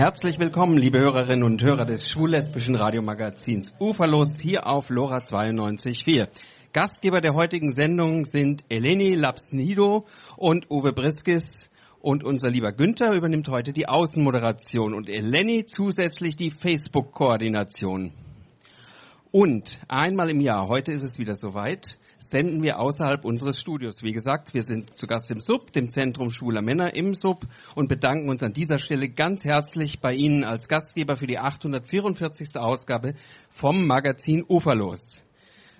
Herzlich willkommen, liebe Hörerinnen und Hörer des schwul-lesbischen Radiomagazins Uferlos hier auf Lora 92.4. Gastgeber der heutigen Sendung sind Eleni Lapsnido und Uwe Briskis. Und unser lieber Günther übernimmt heute die Außenmoderation und Eleni zusätzlich die Facebook-Koordination. Und einmal im Jahr, heute ist es wieder soweit, senden wir außerhalb unseres Studios. Wie gesagt, wir sind zu Gast im Sub, dem Zentrum Schwuler Männer im Sub und bedanken uns an dieser Stelle ganz herzlich bei Ihnen als Gastgeber für die 844. Ausgabe vom Magazin Uferlos.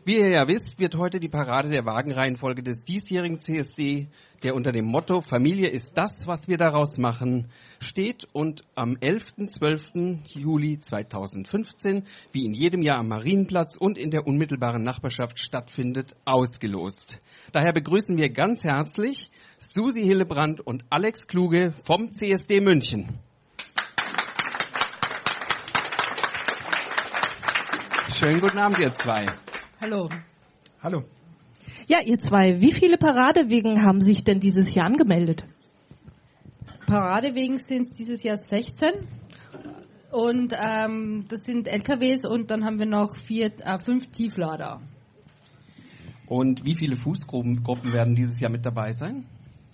Wie ihr ja wisst, wird heute die Parade der Wagenreihenfolge des diesjährigen CSD, der unter dem Motto Familie ist das, was wir daraus machen, steht und am 11. 12. Juli 2015, wie in jedem Jahr am Marienplatz und in der unmittelbaren Nachbarschaft stattfindet, ausgelost. Daher begrüßen wir ganz herzlich Susi Hillebrand und Alex Kluge vom CSD München. Schönen guten Abend, ihr zwei. Hallo. Hallo. Ja, ihr zwei, wie viele Paradewegen haben sich denn dieses Jahr angemeldet? Paradewegen sind es dieses Jahr 16. Und ähm, das sind LKWs und dann haben wir noch vier, äh, fünf Tieflader. Und wie viele Fußgruppen Gruppen werden dieses Jahr mit dabei sein?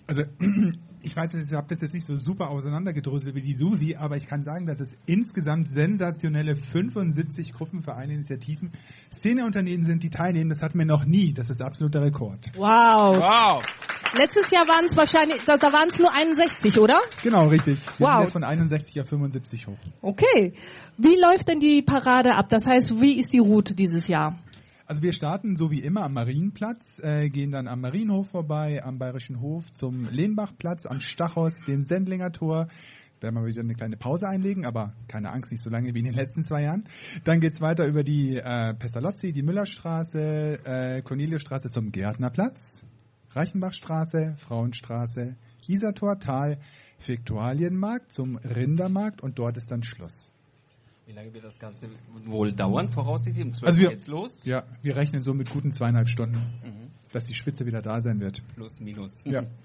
Also ich weiß, ich habe das jetzt nicht so super auseinandergedröselt wie die Susi, aber ich kann sagen, dass es insgesamt sensationelle 75 Gruppenvereine, Initiativen, Szeneunternehmen sind, die teilnehmen. Das hatten wir noch nie. Das ist absoluter Rekord. Wow. Wow. Letztes Jahr waren es wahrscheinlich, da, da waren es nur 61, oder? Genau, richtig. Wir wow. sind jetzt von 61 auf 75 hoch. Okay. Wie läuft denn die Parade ab? Das heißt, wie ist die Route dieses Jahr? Also wir starten so wie immer am Marienplatz, äh, gehen dann am Marienhof vorbei, am Bayerischen Hof zum Lehnbachplatz, am Stachhaus, dem Sendlinger Tor. Da werden wir wieder eine kleine Pause einlegen, aber keine Angst, nicht so lange wie in den letzten zwei Jahren. Dann geht's weiter über die äh, Pestalozzi, die Müllerstraße, äh, Corneliusstraße zum Gärtnerplatz, Reichenbachstraße, Frauenstraße, Isartor, Tal, Viktualienmarkt zum Rindermarkt und dort ist dann Schluss. Wie lange wird das Ganze wohl dauern, voraussichtlich? Um 12 also wir, geht's los? Ja, wir rechnen so mit guten zweieinhalb Stunden, mhm. dass die Spitze wieder da sein wird. Plus, minus. Ja.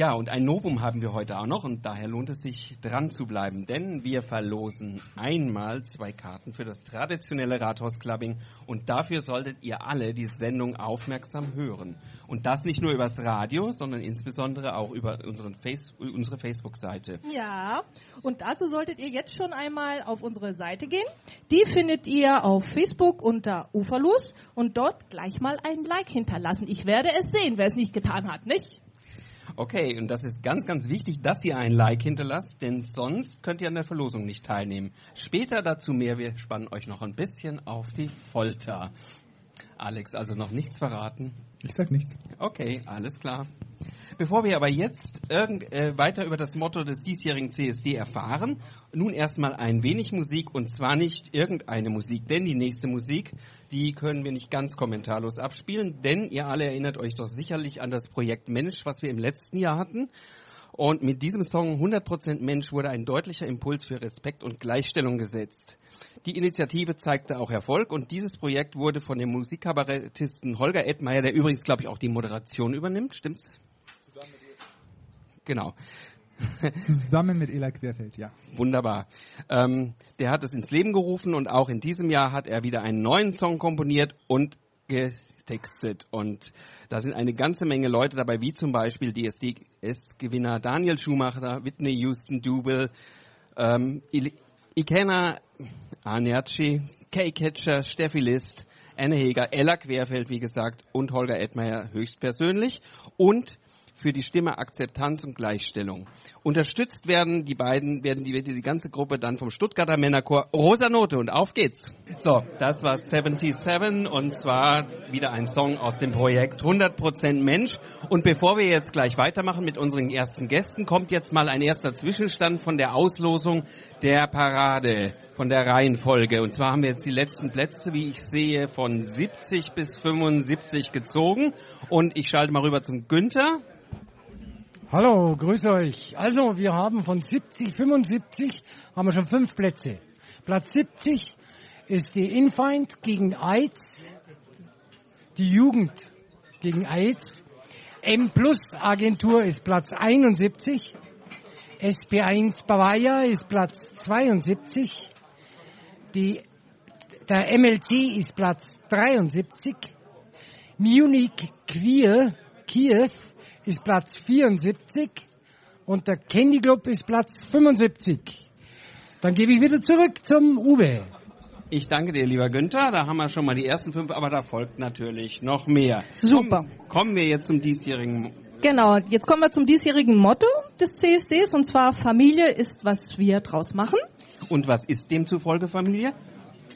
Ja, und ein Novum haben wir heute auch noch und daher lohnt es sich dran zu bleiben, denn wir verlosen einmal zwei Karten für das traditionelle Rathausclubbing und dafür solltet ihr alle die Sendung aufmerksam hören. Und das nicht nur übers Radio, sondern insbesondere auch über unseren Face unsere Facebook-Seite. Ja, und dazu solltet ihr jetzt schon einmal auf unsere Seite gehen. Die findet ihr auf Facebook unter Uferlos und dort gleich mal ein Like hinterlassen. Ich werde es sehen, wer es nicht getan hat, nicht? Okay, und das ist ganz, ganz wichtig, dass ihr ein Like hinterlasst, denn sonst könnt ihr an der Verlosung nicht teilnehmen. Später dazu mehr, wir spannen euch noch ein bisschen auf die Folter. Alex, also noch nichts verraten? Ich sag nichts. Okay, alles klar. Bevor wir aber jetzt irgend, äh, weiter über das Motto des diesjährigen CSD erfahren, nun erstmal ein wenig Musik und zwar nicht irgendeine Musik, denn die nächste Musik, die können wir nicht ganz kommentarlos abspielen, denn ihr alle erinnert euch doch sicherlich an das Projekt Mensch, was wir im letzten Jahr hatten. Und mit diesem Song 100% Mensch wurde ein deutlicher Impuls für Respekt und Gleichstellung gesetzt. Die Initiative zeigte auch Erfolg und dieses Projekt wurde von dem Musikkabarettisten Holger Edmeier, der übrigens, glaube ich, auch die Moderation übernimmt, stimmt's? Genau. Zusammen mit Ela Querfeld, ja. Wunderbar. Ähm, der hat es ins Leben gerufen und auch in diesem Jahr hat er wieder einen neuen Song komponiert und getextet. Und da sind eine ganze Menge Leute dabei, wie zum Beispiel DSDS-Gewinner Daniel Schumacher, Whitney Houston, Dubel, ähm, Ikena Anerci, Kay Catcher, Steffi List, Anne Heger, Ella Querfeld, wie gesagt, und Holger Edmeier höchstpersönlich. Und für die Stimme Akzeptanz und Gleichstellung. Unterstützt werden die beiden, werden die, die ganze Gruppe dann vom Stuttgarter Männerchor Rosa Note und auf geht's. So, das war 77 und zwar wieder ein Song aus dem Projekt 100% Mensch. Und bevor wir jetzt gleich weitermachen mit unseren ersten Gästen, kommt jetzt mal ein erster Zwischenstand von der Auslosung der Parade, von der Reihenfolge. Und zwar haben wir jetzt die letzten Plätze, wie ich sehe, von 70 bis 75 gezogen. Und ich schalte mal rüber zum Günther. Hallo, grüße euch. Also, wir haben von 70, 75 haben wir schon fünf Plätze. Platz 70 ist die Infeind gegen AIDS, die Jugend gegen AIDS. M Plus Agentur ist Platz 71. SP1 Bavaria ist Platz 72. Die, der MLC ist Platz 73. Munich Queer Kiew ist Platz 74 und der Candy Club ist Platz 75. Dann gebe ich wieder zurück zum Uwe. Ich danke dir, lieber Günther. Da haben wir schon mal die ersten fünf, aber da folgt natürlich noch mehr. Super. Kommen, kommen wir jetzt zum diesjährigen. Genau, jetzt kommen wir zum diesjährigen Motto des CSDs und zwar Familie ist, was wir draus machen. Und was ist demzufolge Familie?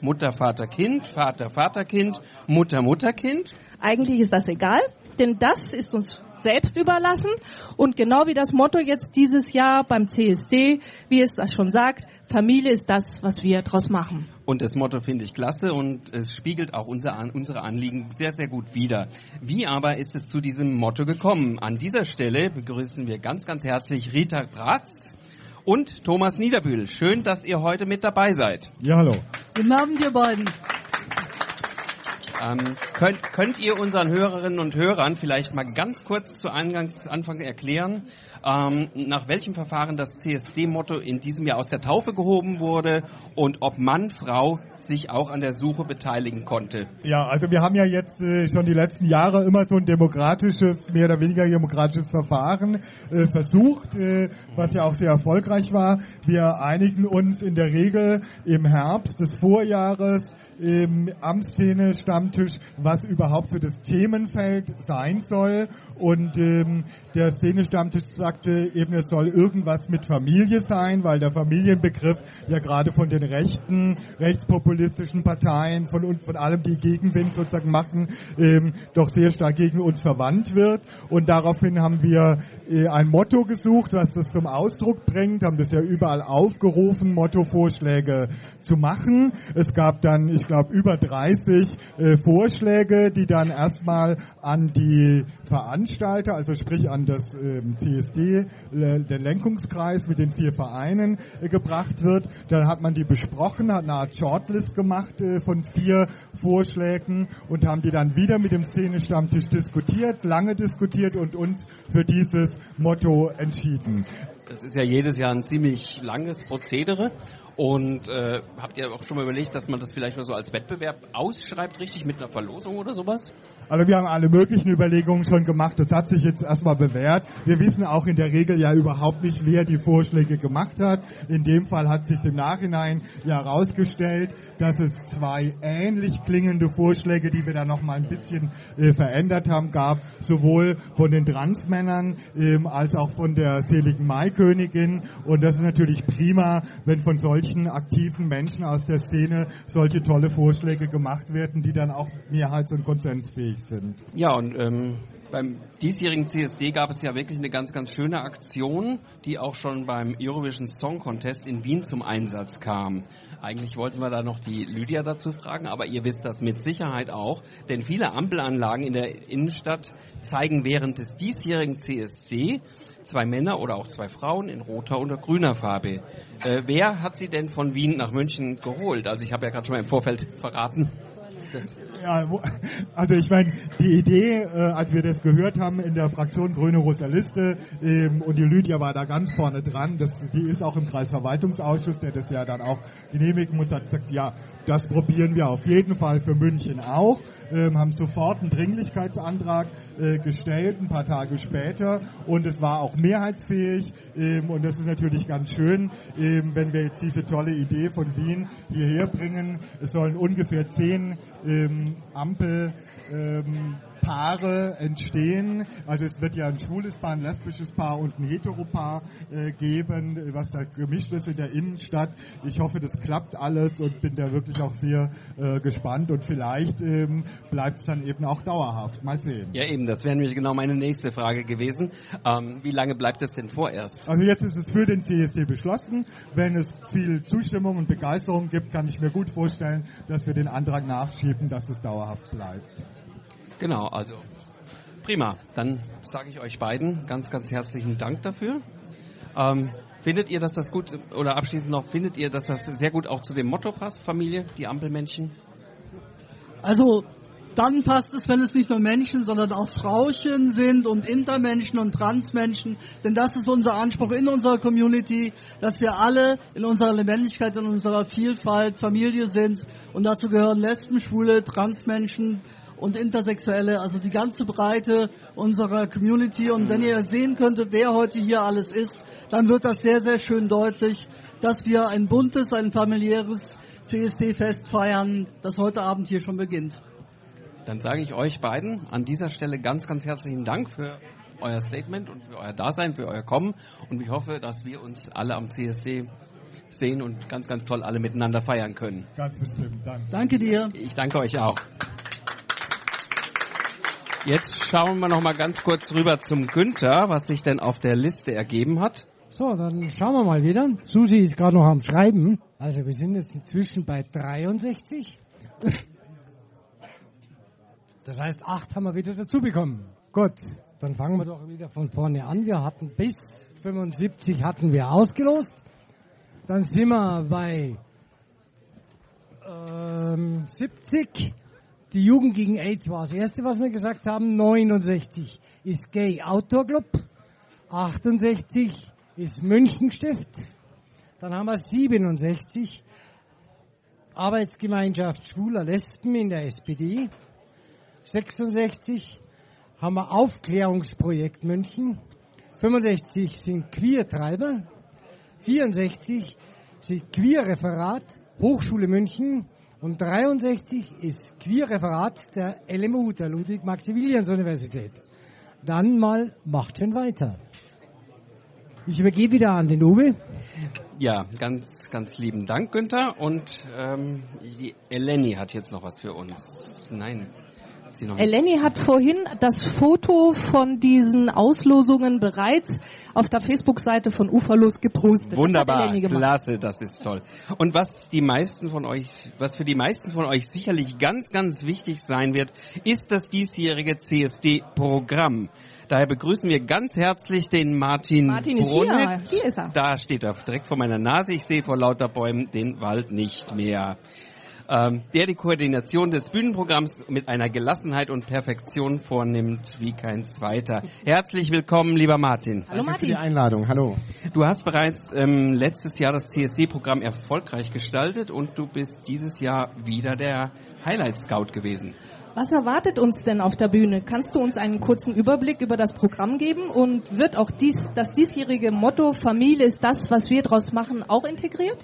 Mutter, Vater, Kind, Vater, Vater, Kind, Mutter, Mutter, Kind. Eigentlich ist das egal, denn das ist uns selbst überlassen. Und genau wie das Motto jetzt dieses Jahr beim CSD, wie es das schon sagt, Familie ist das, was wir draus machen. Und das Motto finde ich klasse und es spiegelt auch unser, unsere Anliegen sehr, sehr gut wider. Wie aber ist es zu diesem Motto gekommen? An dieser Stelle begrüßen wir ganz, ganz herzlich Rita Bratz und Thomas Niederbühl. Schön, dass ihr heute mit dabei seid. Ja, hallo. Guten Abend, ihr beiden. Ähm, könnt, könnt ihr unseren Hörerinnen und Hörern vielleicht mal ganz kurz zu Eingangs Anfang erklären, ähm, nach welchem Verfahren das CSD-Motto in diesem Jahr aus der Taufe gehoben wurde und ob Mann, Frau sich auch an der Suche beteiligen konnte? Ja, also wir haben ja jetzt äh, schon die letzten Jahre immer so ein demokratisches, mehr oder weniger demokratisches Verfahren äh, versucht, äh, was ja auch sehr erfolgreich war. Wir einigen uns in der Regel im Herbst des Vorjahres ähm, am Szene-Stammtisch, was überhaupt so das Themenfeld sein soll. Und ähm, der Szene-Stammtisch sagte eben, es soll irgendwas mit Familie sein, weil der Familienbegriff ja gerade von den rechten, rechtspopulistischen Parteien, von uns, von allem, die Gegenwind sozusagen machen, ähm, doch sehr stark gegen uns verwandt wird. Und daraufhin haben wir äh, ein Motto gesucht, was das zum Ausdruck bringt, haben das ja überall aufgerufen, Mottovorschläge zu machen. Es gab dann, ich glaube, über 30 äh, Vorschläge, die dann erstmal an die Veranstalter, also sprich an das ähm, CSD, äh, der Lenkungskreis mit den vier Vereinen äh, gebracht wird. Dann hat man die besprochen, hat eine Art Shortlist gemacht äh, von vier Vorschlägen und haben die dann wieder mit dem Szene-Stammtisch diskutiert, lange diskutiert und uns für dieses Motto entschieden. Das ist ja jedes Jahr ein ziemlich langes Prozedere. Und äh, habt ihr auch schon mal überlegt, dass man das vielleicht mal so als Wettbewerb ausschreibt, richtig mit einer Verlosung oder sowas? Also wir haben alle möglichen Überlegungen schon gemacht. Das hat sich jetzt erstmal bewährt. Wir wissen auch in der Regel ja überhaupt nicht, wer die Vorschläge gemacht hat. In dem Fall hat sich im Nachhinein ja herausgestellt, dass es zwei ähnlich klingende Vorschläge, die wir dann nochmal ein bisschen äh, verändert haben, gab. Sowohl von den Transmännern ähm, als auch von der seligen Maikönigin. Und das ist natürlich prima, wenn von solchen aktiven Menschen aus der Szene solche tolle Vorschläge gemacht werden, die dann auch mehrheits- und konsensfähig sind. Ja, und ähm, beim diesjährigen CSD gab es ja wirklich eine ganz, ganz schöne Aktion, die auch schon beim Eurovision Song Contest in Wien zum Einsatz kam. Eigentlich wollten wir da noch die Lydia dazu fragen, aber ihr wisst das mit Sicherheit auch, denn viele Ampelanlagen in der Innenstadt zeigen während des diesjährigen CSD zwei Männer oder auch zwei Frauen in roter oder grüner Farbe. Äh, wer hat sie denn von Wien nach München geholt? Also ich habe ja gerade schon mal im Vorfeld verraten. Ja, also ich meine, die Idee, äh, als wir das gehört haben in der Fraktion Grüne Rosa Liste ähm, und die Lydia war da ganz vorne dran, das, die ist auch im Kreisverwaltungsausschuss, der das ja dann auch genehmigen muss, hat gesagt, ja, das probieren wir auf jeden Fall für München auch, ähm, haben sofort einen Dringlichkeitsantrag äh, gestellt, ein paar Tage später. Und es war auch mehrheitsfähig. Ähm, und das ist natürlich ganz schön, ähm, wenn wir jetzt diese tolle Idee von Wien hierher bringen. Es sollen ungefähr zehn ähm, Ampel ähm, Paare entstehen. Also es wird ja ein schwules Paar, ein lesbisches Paar und ein Heteropaar äh, geben, was da gemischt ist in der Innenstadt. Ich hoffe, das klappt alles und bin da wirklich auch sehr äh, gespannt und vielleicht ähm, bleibt es dann eben auch dauerhaft. Mal sehen. Ja eben, das wäre nämlich genau meine nächste Frage gewesen. Ähm, wie lange bleibt es denn vorerst? Also jetzt ist es für den CSD beschlossen. Wenn es viel Zustimmung und Begeisterung gibt, kann ich mir gut vorstellen, dass wir den Antrag nachschieben, dass es dauerhaft bleibt. Genau, also prima. Dann sage ich euch beiden ganz, ganz herzlichen Dank dafür. Ähm, findet ihr, dass das gut, oder abschließend noch, findet ihr, dass das sehr gut auch zu dem Motto passt, Familie, die Ampelmännchen? Also, Dann passt es, wenn es nicht nur Menschen, sondern auch Frauchen sind und Intermenschen und Transmenschen. Denn das ist unser Anspruch in unserer Community, dass wir alle in unserer Lebendigkeit, in unserer Vielfalt Familie sind. Und dazu gehören Lesben, Schwule, Transmenschen und Intersexuelle, also die ganze Breite unserer Community. Und wenn ihr sehen könntet, wer heute hier alles ist, dann wird das sehr, sehr schön deutlich, dass wir ein buntes, ein familiäres CSD-Fest feiern, das heute Abend hier schon beginnt. Dann sage ich euch beiden an dieser Stelle ganz, ganz herzlichen Dank für euer Statement und für euer Dasein, für euer Kommen. Und ich hoffe, dass wir uns alle am CSD sehen und ganz, ganz toll alle miteinander feiern können. Ganz bestimmt, danke. Danke dir. Ich danke euch auch. Jetzt schauen wir noch mal ganz kurz rüber zum Günther, was sich denn auf der Liste ergeben hat. So, dann schauen wir mal wieder. Susi ist gerade noch am Schreiben. Also wir sind jetzt inzwischen bei 63. Das heißt, acht haben wir wieder dazu bekommen. Gut, dann fangen wir doch wieder von vorne an. Wir hatten bis 75 hatten wir ausgelost. Dann sind wir bei ähm, 70. Die Jugend gegen AIDS war das erste, was wir gesagt haben. 69 ist Gay Outdoor Club. 68 ist Münchenstift. Dann haben wir 67 Arbeitsgemeinschaft schwuler Lesben in der SPD. 66 haben wir Aufklärungsprojekt München. 65 sind Queertreiber. 64 sind Queerreferat Hochschule München. Und 63 ist Queerreferat der LMU, der Ludwig-Maximilians-Universität. Dann mal macht schon weiter. Ich übergebe wieder an den Uwe. Ja, ganz, ganz lieben Dank, Günther. Und ähm, Eleni hat jetzt noch was für uns. Nein. Hat sie noch nicht. Eleni hat vorhin das Foto von diesen Auslosungen bereits auf der Facebook-Seite von Uferlos gepostet. Das Wunderbar, gemacht. klasse, das ist toll. Und was die meisten von euch, was für die meisten von euch sicherlich ganz, ganz wichtig sein wird, ist das diesjährige CSD-Programm. Daher begrüßen wir ganz herzlich den Martin, Martin ist Brunnit. hier. Hier ist er. Da steht er direkt vor meiner Nase. Ich sehe vor lauter Bäumen den Wald nicht mehr. Ähm, der die Koordination des Bühnenprogramms mit einer Gelassenheit und Perfektion vornimmt wie kein zweiter. Herzlich willkommen, lieber Martin. Hallo Danke für die Martin. Einladung. Hallo. Du hast bereits ähm, letztes Jahr das CSD-Programm erfolgreich gestaltet und du bist dieses Jahr wieder der Highlight Scout gewesen. Was erwartet uns denn auf der Bühne? Kannst du uns einen kurzen Überblick über das Programm geben und wird auch dies, das diesjährige Motto Familie ist das, was wir draus machen, auch integriert?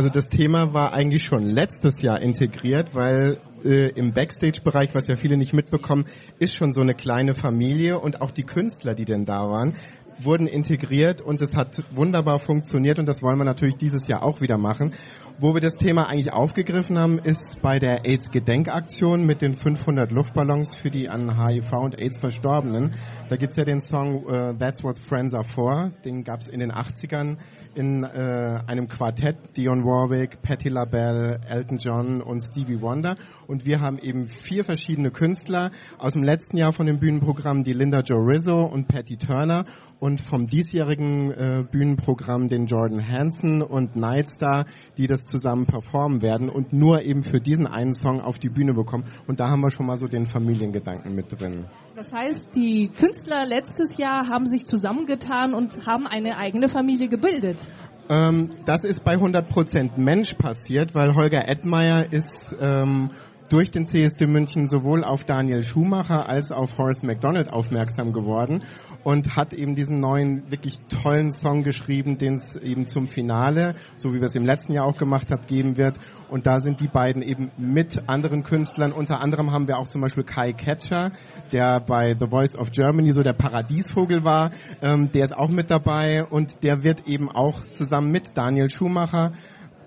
Also das Thema war eigentlich schon letztes Jahr integriert, weil äh, im Backstage-Bereich, was ja viele nicht mitbekommen, ist schon so eine kleine Familie und auch die Künstler, die denn da waren, wurden integriert und es hat wunderbar funktioniert und das wollen wir natürlich dieses Jahr auch wieder machen. Wo wir das Thema eigentlich aufgegriffen haben, ist bei der AIDS-Gedenkaktion mit den 500 Luftballons für die an HIV und AIDS Verstorbenen. Da gibt's ja den Song äh, That's What Friends Are For, den gab's in den 80ern in äh, einem Quartett, Dionne Warwick, Patti LaBelle, Elton John und Stevie Wonder. Und wir haben eben vier verschiedene Künstler aus dem letzten Jahr von dem Bühnenprogramm, die Linda Joe Rizzo und Patty Turner und vom diesjährigen äh, Bühnenprogramm den Jordan Hansen und Nightstar, die das zusammen performen werden und nur eben für diesen einen Song auf die Bühne bekommen. Und da haben wir schon mal so den Familiengedanken mit drin. Das heißt, die Künstler letztes Jahr haben sich zusammengetan und haben eine eigene Familie gebildet. Ähm, das ist bei 100% Mensch passiert, weil Holger Edmeier ist ähm, durch den CSD München sowohl auf Daniel Schumacher als auf Horace McDonald aufmerksam geworden und hat eben diesen neuen, wirklich tollen Song geschrieben, den es eben zum Finale, so wie wir es im letzten Jahr auch gemacht haben, geben wird. Und da sind die beiden eben mit anderen Künstlern. Unter anderem haben wir auch zum Beispiel Kai Ketcher, der bei The Voice of Germany so der Paradiesvogel war. Ähm, der ist auch mit dabei und der wird eben auch zusammen mit Daniel Schumacher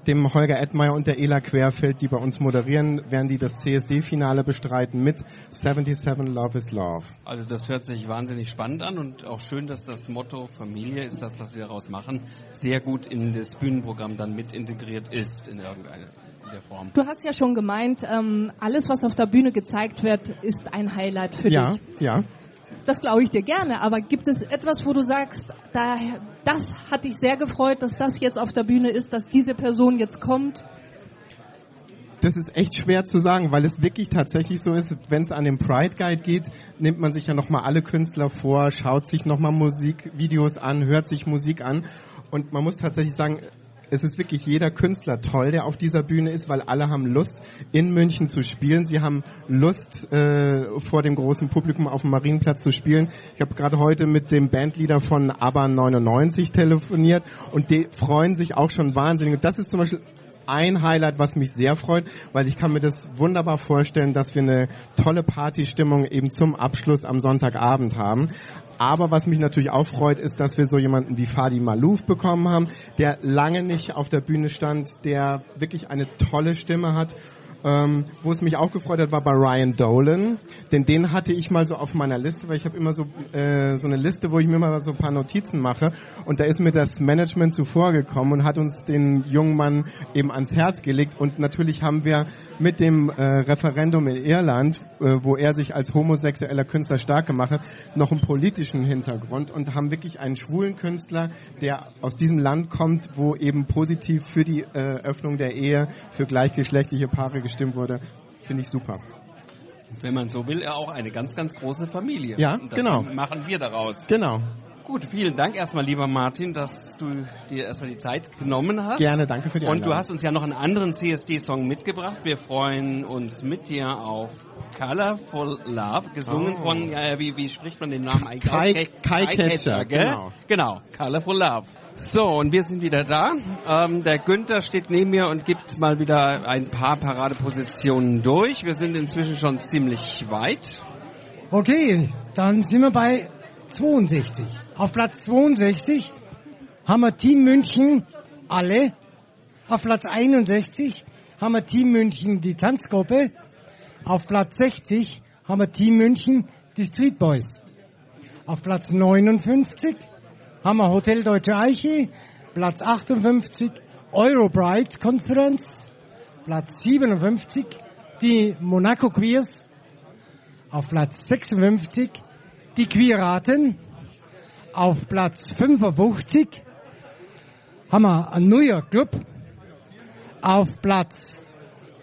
dem Holger Edmeier und der Ela Querfeld, die bei uns moderieren, werden die das CSD-Finale bestreiten mit 77 Love is Love. Also das hört sich wahnsinnig spannend an und auch schön, dass das Motto Familie ist das, was wir daraus machen, sehr gut in das Bühnenprogramm dann mit integriert ist in irgendeiner Form. Du hast ja schon gemeint, ähm, alles, was auf der Bühne gezeigt wird, ist ein Highlight für Ja, dich. ja. Das glaube ich dir gerne, aber gibt es etwas, wo du sagst, da, das hat dich sehr gefreut, dass das jetzt auf der Bühne ist, dass diese Person jetzt kommt? das ist echt schwer zu sagen, weil es wirklich tatsächlich so ist, wenn es an den Pride Guide geht, nimmt man sich ja nochmal alle Künstler vor, schaut sich nochmal Musikvideos an, hört sich Musik an und man muss tatsächlich sagen, es ist wirklich jeder Künstler toll, der auf dieser Bühne ist, weil alle haben Lust, in München zu spielen. Sie haben Lust, äh, vor dem großen Publikum auf dem Marienplatz zu spielen. Ich habe gerade heute mit dem Bandleader von ABBA 99 telefoniert und die freuen sich auch schon wahnsinnig. Das ist zum Beispiel ein Highlight, was mich sehr freut, weil ich kann mir das wunderbar vorstellen, dass wir eine tolle Partystimmung eben zum Abschluss am Sonntagabend haben. Aber was mich natürlich auch freut, ist, dass wir so jemanden wie Fadi Malouf bekommen haben, der lange nicht auf der Bühne stand, der wirklich eine tolle Stimme hat ähm, wo es mich auch gefreut hat, war bei Ryan Dolan, denn den hatte ich mal so auf meiner Liste, weil ich habe immer so äh, so eine Liste, wo ich mir mal so ein paar Notizen mache. Und da ist mir das Management zuvor gekommen und hat uns den jungen Mann eben ans Herz gelegt. Und natürlich haben wir mit dem äh, Referendum in Irland, äh, wo er sich als homosexueller Künstler stark gemacht hat, noch einen politischen Hintergrund und haben wirklich einen schwulen Künstler, der aus diesem Land kommt, wo eben positiv für die äh, Öffnung der Ehe für gleichgeschlechtliche Paare gestimmt wurde. Finde ich super. Wenn man so will, er auch eine ganz, ganz große Familie. Ja, genau. machen wir daraus. Genau. Gut, vielen Dank erstmal, lieber Martin, dass du dir erstmal die Zeit genommen hast. Gerne, danke für die Und du Einladung. hast uns ja noch einen anderen CSD-Song mitgebracht. Wir freuen uns mit dir auf Colorful Love, gesungen Oh. von, ja, wie, wie spricht man den Namen eigentlich Kai- aus? Kai Ketcher, gell? genau. Genau, Colorful Love. So, und wir sind wieder da. Ähm, der Günther steht neben mir und gibt mal wieder ein paar Paradepositionen durch. Wir sind inzwischen schon ziemlich weit. Okay, dann sind wir bei 62. Auf Platz 62 haben wir Team München alle. Auf Platz 61 haben wir Team München die Tanzgruppe. Auf Platz 60 haben wir Team München die Street Boys. Auf Platz 59 haben wir Hotel Deutsche Eiche. Platz 58 Eurobrite Conference. Platz 57 die Monaco Queers. Auf Platz 56 die Queeraten. Auf Platz 55 haben wir einen York Club. Auf Platz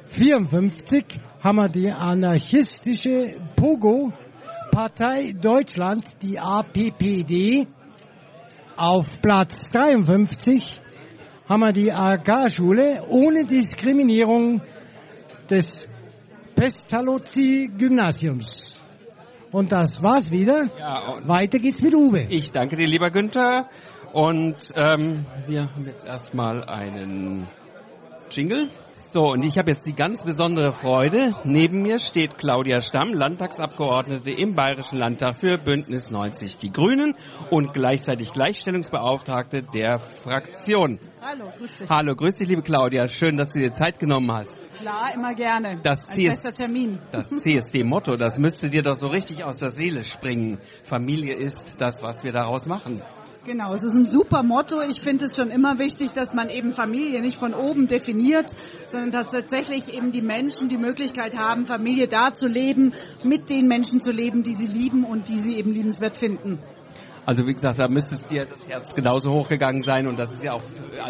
54 haben wir die anarchistische Pogo-Partei Deutschland, die APPD. Auf Platz 53 haben wir die Agrarschule ohne Diskriminierung des Pestalozzi-Gymnasiums. Und das war's wieder. Ja, und Weiter geht's mit Uwe. Ich danke dir, lieber Günther. Und ähm, wir haben jetzt erstmal einen Jingle. So, und ich habe jetzt die ganz besondere Freude. Neben mir steht Claudia Stamm, Landtagsabgeordnete im Bayerischen Landtag für Bündnis 90 Die Grünen und gleichzeitig Gleichstellungsbeauftragte der Fraktion. Hallo, grüß dich. Hallo, grüß dich, liebe Claudia. Schön, dass du dir Zeit genommen hast. Klar, immer gerne. Das, Ein CS Termin. das CSD-Motto, das müsste dir doch so richtig aus der Seele springen. Familie ist das, was wir daraus machen. Genau, es ist ein super Motto. Ich finde es schon immer wichtig, dass man eben Familie nicht von oben definiert, sondern dass tatsächlich eben die Menschen die Möglichkeit haben, Familie da zu leben, mit den Menschen zu leben, die sie lieben und die sie eben liebenswert finden. Also wie gesagt, da müsste es dir das Herz genauso hochgegangen sein und das ist ja auch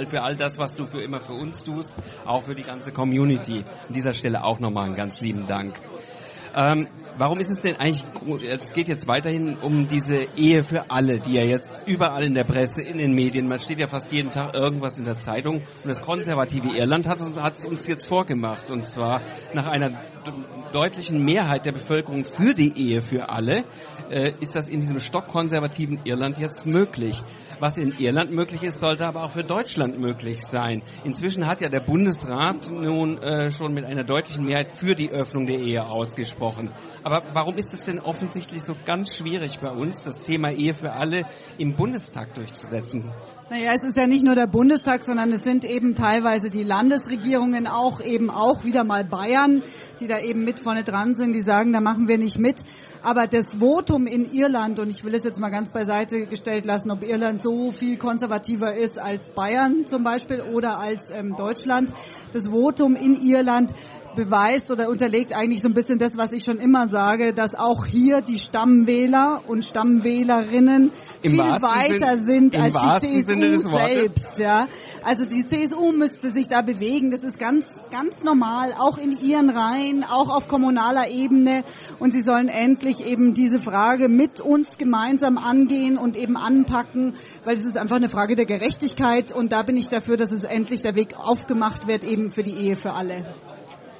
für all, das, was du für immer für uns tust, auch für die ganze Community. An dieser Stelle auch nochmal einen ganz lieben Dank. Ähm, warum ist es denn eigentlich, es geht jetzt weiterhin um diese Ehe für alle, die ja jetzt überall in der Presse, in den Medien, man steht ja fast jeden Tag irgendwas in der Zeitung und das konservative Irland hat, es uns jetzt vorgemacht und zwar nach einer de- deutlichen Mehrheit der Bevölkerung für die Ehe für alle äh, ist das in diesem stockkonservativen Irland jetzt möglich. Was in Irland möglich ist, sollte aber auch für Deutschland möglich sein. Inzwischen hat ja der Bundesrat nun äh, schon mit einer deutlichen Mehrheit für die Öffnung der Ehe ausgesprochen. Aber warum ist es denn offensichtlich so ganz schwierig bei uns, das Thema Ehe für alle im Bundestag durchzusetzen? Naja, es ist ja nicht nur der Bundestag, sondern es sind eben teilweise die Landesregierungen, auch eben auch wieder mal Bayern, die da eben mit vorne dran sind, die sagen, da machen wir nicht mit. Aber das Votum in Irland, und ich will es jetzt mal ganz beiseite gestellt lassen, ob Irland so viel konservativer ist als Bayern zum Beispiel oder als ähm, Deutschland, das Votum in Irland beweist oder unterlegt eigentlich so ein bisschen das, was ich schon immer sage, dass auch hier die Stammwähler und Stammwählerinnen Im viel weiter sind als die CSU selbst. Ja. Also die CSU müsste sich da bewegen. Das ist ganz, ganz normal, auch in ihren Reihen, auch auf kommunaler Ebene. Und sie sollen endlich eben diese Frage mit uns gemeinsam angehen und eben anpacken, weil es ist einfach eine Frage der Gerechtigkeit. Und da bin ich dafür, dass es endlich der Weg aufgemacht wird, eben für die Ehe für alle.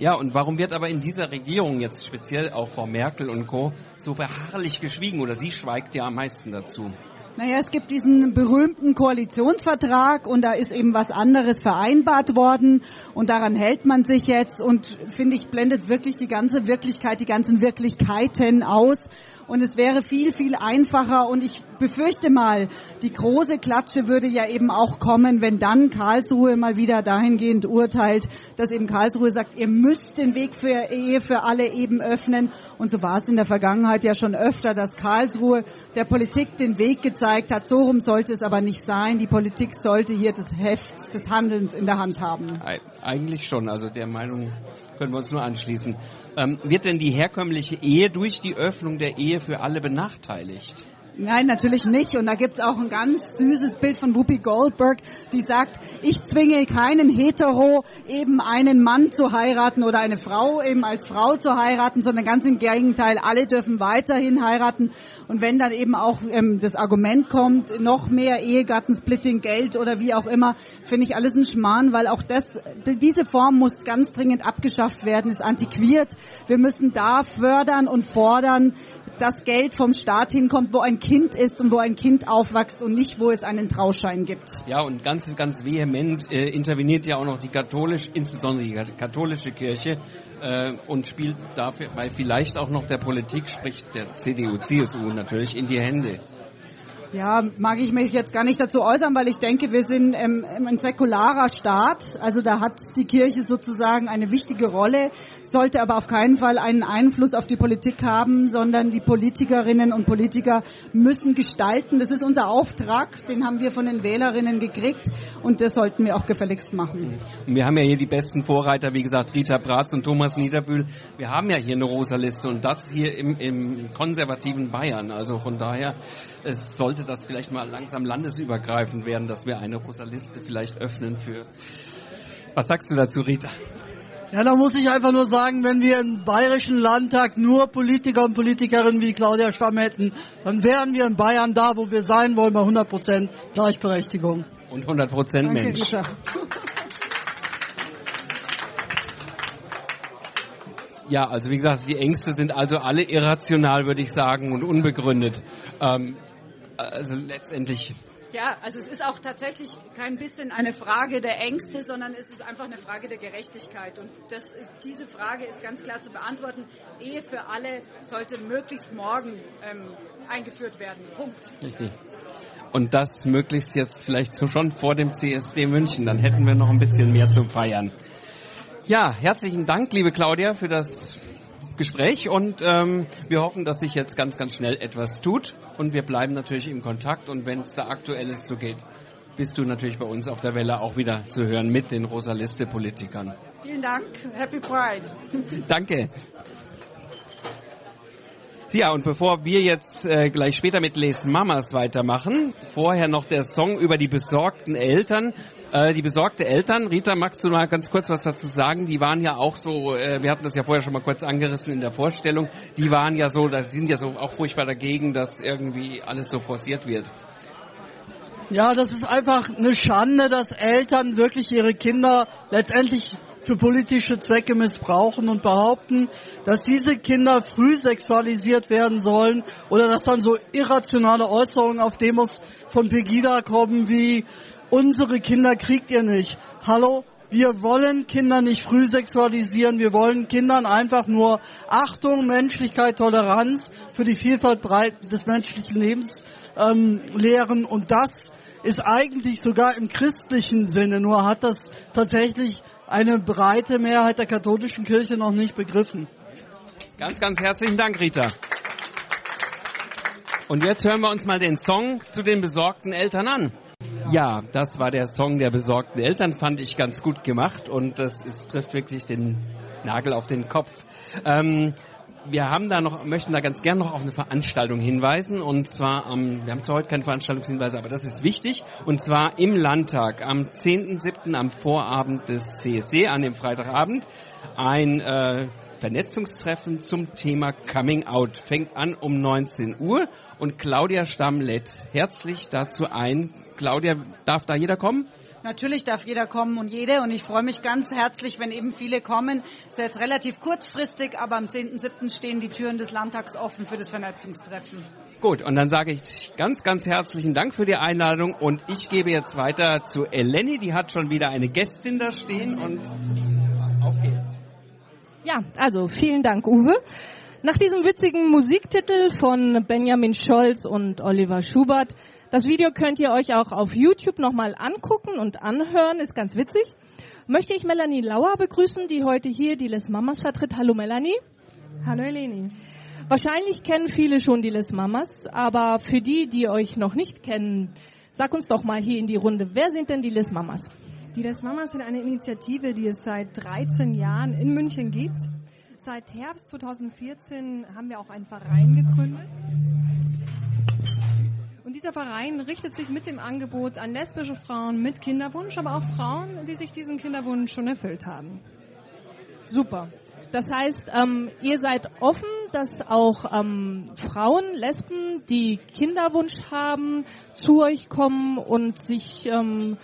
Ja, und warum wird aber in dieser Regierung jetzt speziell auch Frau Merkel und Co. so beharrlich geschwiegen oder sie schweigt ja am meisten dazu? Naja, es gibt diesen berühmten Koalitionsvertrag und da ist eben was anderes vereinbart worden und daran hält man sich jetzt und finde ich blendet wirklich die ganze Wirklichkeit, die ganzen Wirklichkeiten aus. Und es wäre viel, viel einfacher und ich befürchte mal, die große Klatsche würde ja eben auch kommen, wenn dann Karlsruhe mal wieder dahingehend urteilt, dass eben Karlsruhe sagt, ihr müsst den Weg für Ehe für alle eben öffnen. Und so war es in der Vergangenheit ja schon öfter, dass Karlsruhe der Politik den Weg gezeigt hat. So rum sollte es aber nicht sein. Die Politik sollte hier das Heft des Handelns in der Hand haben. Ei- Eigentlich schon, also der Meinung können wir uns nur anschließen. Ähm, wird denn die herkömmliche Ehe durch die Öffnung der Ehe für alle benachteiligt? Nein, natürlich nicht. Und da gibt's auch ein ganz süßes Bild von Whoopi Goldberg, die sagt, ich zwinge keinen Hetero, eben einen Mann zu heiraten oder eine Frau eben als Frau zu heiraten, sondern ganz im Gegenteil, alle dürfen weiterhin heiraten. Und wenn dann eben auch ähm, das Argument kommt, noch mehr Ehegattensplitting, Geld oder wie auch immer, finde ich alles ein Schmarrn, weil auch das, die- diese Form muss ganz dringend abgeschafft werden, ist antiquiert. Wir müssen da fördern und fordern, dass Geld vom Staat hinkommt, wo ein Kind ist und wo ein Kind aufwächst und nicht, wo es einen Trauschein gibt. Ja, und ganz, ganz vehement äh, interveniert ja auch noch die katholische, insbesondere die katholische Kirche äh, und spielt dabei vielleicht auch noch der Politik, sprich der CDU, CSU natürlich, in die Hände. Ja, mag ich mich jetzt gar nicht dazu äußern, weil ich denke, wir sind ähm, ein säkularer Staat. Also da hat die Kirche sozusagen eine wichtige Rolle, sollte aber auf keinen Fall einen Einfluss auf die Politik haben, sondern die Politikerinnen und Politiker müssen gestalten. Das ist unser Auftrag, den haben wir von den Wählerinnen gekriegt und das sollten wir auch gefälligst machen. Und wir haben ja hier die besten Vorreiter, wie gesagt, Rita Bratz und Thomas Niederbühl. Wir haben ja hier eine rosa Liste und das hier im, im konservativen Bayern. Also von daher, es sollte das vielleicht mal langsam landesübergreifend werden, dass wir eine rosa Liste vielleicht öffnen für. Was sagst du dazu, Rita? Ja, da muss ich einfach nur sagen, wenn wir im Bayerischen Landtag nur Politiker und Politikerinnen wie Claudia Stamm hätten, dann wären wir in Bayern da, wo wir sein wollen, bei 100% Gleichberechtigung. Und 100 Prozent Danke, Mensch. Rita. Ja, also wie gesagt, die Ängste sind also alle irrational, würde ich sagen, und unbegründet. Ähm, also letztendlich Ja, also es ist auch tatsächlich kein bisschen eine Frage der Ängste, sondern es ist einfach eine Frage der Gerechtigkeit. Und das ist, diese Frage ist ganz klar zu beantworten. Ehe für alle sollte möglichst morgen ähm, eingeführt werden. Punkt. Richtig. Und das möglichst jetzt vielleicht so schon vor dem CSD München. Dann hätten wir noch ein bisschen mehr zu feiern. Ja, herzlichen Dank, liebe Claudia, für das Gespräch und ähm, wir hoffen, dass sich jetzt ganz, ganz schnell etwas tut und wir bleiben natürlich im Kontakt und wenn es da aktuelles so geht, bist du natürlich bei uns auf der Welle auch wieder zu hören mit den Rosaliste Politikern. Vielen Dank. Happy Pride. Danke. Ja, und bevor wir jetzt äh, gleich später mit Les Mamas weitermachen, vorher noch der Song über die besorgten Eltern. Äh, die besorgte Eltern, Rita, magst du mal ganz kurz was dazu sagen? Die waren ja auch so, äh, wir hatten das ja vorher schon mal kurz angerissen in der Vorstellung, die waren ja so, da sind ja so auch furchtbar dagegen, dass irgendwie alles so forciert wird. Ja, das ist einfach eine Schande, dass Eltern wirklich ihre Kinder letztendlich für politische Zwecke missbrauchen und behaupten, dass diese Kinder früh sexualisiert werden sollen oder dass dann so irrationale Äußerungen auf Demos von Pegida kommen wie unsere Kinder kriegt ihr nicht. Hallo, wir wollen Kinder nicht früh sexualisieren, wir wollen Kindern einfach nur Achtung, Menschlichkeit, Toleranz für die Vielfalt des menschlichen Lebens ähm, lehren und das ist eigentlich sogar im christlichen Sinne, nur hat das tatsächlich eine breite Mehrheit der katholischen Kirche noch nicht begriffen. Ganz, ganz herzlichen Dank, Rita. Und jetzt hören wir uns mal den Song zu den besorgten Eltern an. Ja, das war der Song der besorgten Eltern, fand ich ganz gut gemacht und das ist, trifft wirklich den Nagel auf den Kopf. Ähm, wir haben da noch, möchten da ganz gern noch auf eine Veranstaltung hinweisen und zwar am, wir haben zwar heute keine Veranstaltungshinweise, aber das ist wichtig und zwar im Landtag am 10.7. am Vorabend des CSD an dem Freitagabend ein äh, Vernetzungstreffen zum Thema Coming Out fängt an um 19 Uhr und Claudia Stamm lädt herzlich dazu ein. Claudia, darf da jeder kommen? Natürlich darf jeder kommen und jede und ich freue mich ganz herzlich, wenn eben viele kommen. Es ist jetzt relativ kurzfristig, aber am 10.7. stehen die Türen des Landtags offen für das Vernetzungstreffen. Gut, und dann sage ich ganz, ganz herzlichen Dank für die Einladung und ich gebe jetzt weiter zu Eleni, die hat schon wieder eine Gästin da stehen und. Ja, also vielen Dank, Uwe. Nach diesem witzigen Musiktitel von Benjamin Scholz und Oliver Schubert, das Video könnt ihr euch auch auf YouTube nochmal angucken und anhören, ist ganz witzig. Möchte ich Melanie Lauer begrüßen, die heute hier die Les Mamas vertritt. Hallo Melanie. Hallo Eleni. Wahrscheinlich kennen viele schon die Les Mamas, aber für die, die euch noch nicht kennen, sag uns doch mal hier in die Runde, wer sind denn die Les Mamas? Die Les Mamas sind eine Initiative, die es seit 13 Jahren in München gibt. Seit Herbst 2014 haben wir auch einen Verein gegründet. Und dieser Verein richtet sich mit dem Angebot an lesbische Frauen mit Kinderwunsch, aber auch Frauen, die sich diesen Kinderwunsch schon erfüllt haben. Super. Das heißt, ähm, ihr seid offen, dass auch ähm, Frauen, Lesben, die Kinderwunsch haben, zu euch kommen und sich ähm,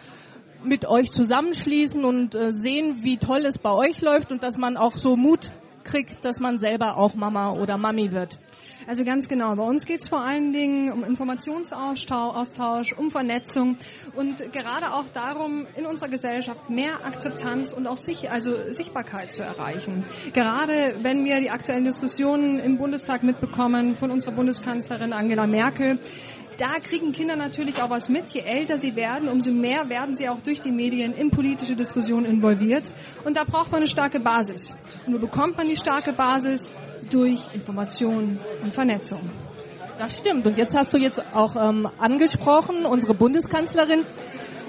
mit euch zusammenschließen und äh, sehen, wie toll es bei euch läuft und dass man auch so Mut kriegt, dass man selber auch Mama oder Mami wird. Also ganz genau. Bei uns geht es vor allen Dingen um Informationsaustausch, um Vernetzung und gerade auch darum, in unserer Gesellschaft mehr Akzeptanz und auch sich, also Sichtbarkeit zu erreichen. Gerade wenn wir die aktuellen Diskussionen im Bundestag mitbekommen von unserer Bundeskanzlerin Angela Merkel, da kriegen Kinder natürlich auch was mit. Je älter sie werden, umso mehr werden sie auch durch die Medien in politische Diskussionen involviert. Und da braucht man eine starke Basis. Und wo bekommt man die starke Basis? Durch Information und Vernetzung. Das stimmt. Und jetzt hast du jetzt auch ähm, angesprochen, unsere Bundeskanzlerin.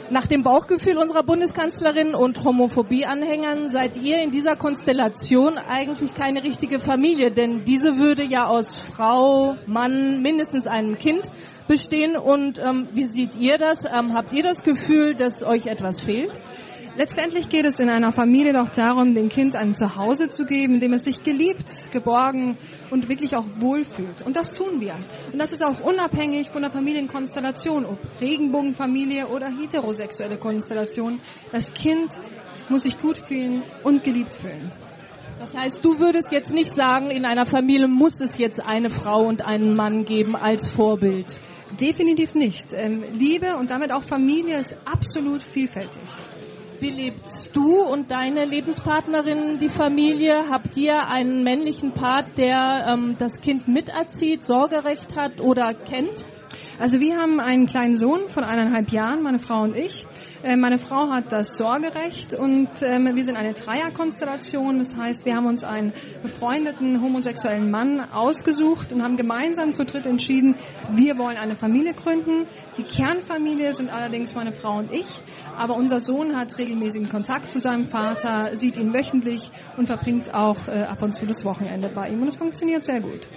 Nach dem Bauchgefühl unserer Bundeskanzlerin und Homophobie-Anhängern seid ihr in dieser Konstellation eigentlich keine richtige Familie, denn diese würde ja aus Frau, Mann, mindestens einem Kind bestehen. Und ähm, wie seht ihr das? Ähm, habt ihr das Gefühl, dass euch etwas fehlt? Letztendlich geht es in einer Familie doch darum, dem Kind ein Zuhause zu geben, in dem es sich geliebt, geborgen und wirklich auch wohlfühlt. Und das tun wir. Und das ist auch unabhängig von der Familienkonstellation, ob Regenbogenfamilie oder heterosexuelle Konstellation. Das Kind muss sich gut fühlen und geliebt fühlen. Das heißt, du würdest jetzt nicht sagen, in einer Familie muss es jetzt eine Frau und einen Mann geben als Vorbild. Definitiv nicht. Ähm, Liebe und damit auch Familie ist absolut vielfältig. Wie lebst du und deine Lebenspartnerin die Familie? Habt ihr einen männlichen Part, der ähm, das Kind miterzieht, Sorgerecht hat oder kennt? Also wir haben einen kleinen Sohn von eineinhalb Jahren, meine Frau und ich. Äh, meine Frau hat das Sorgerecht und ähm, wir sind eine Dreierkonstellation. Das heißt, wir haben uns einen befreundeten homosexuellen Mann ausgesucht und haben gemeinsam zu dritt entschieden, wir wollen eine Familie gründen. Die Kernfamilie sind allerdings meine Frau und ich, aber unser Sohn hat regelmäßigen Kontakt zu seinem Vater, sieht ihn wöchentlich und verbringt auch äh, ab und zu das Wochenende bei ihm und es funktioniert sehr gut.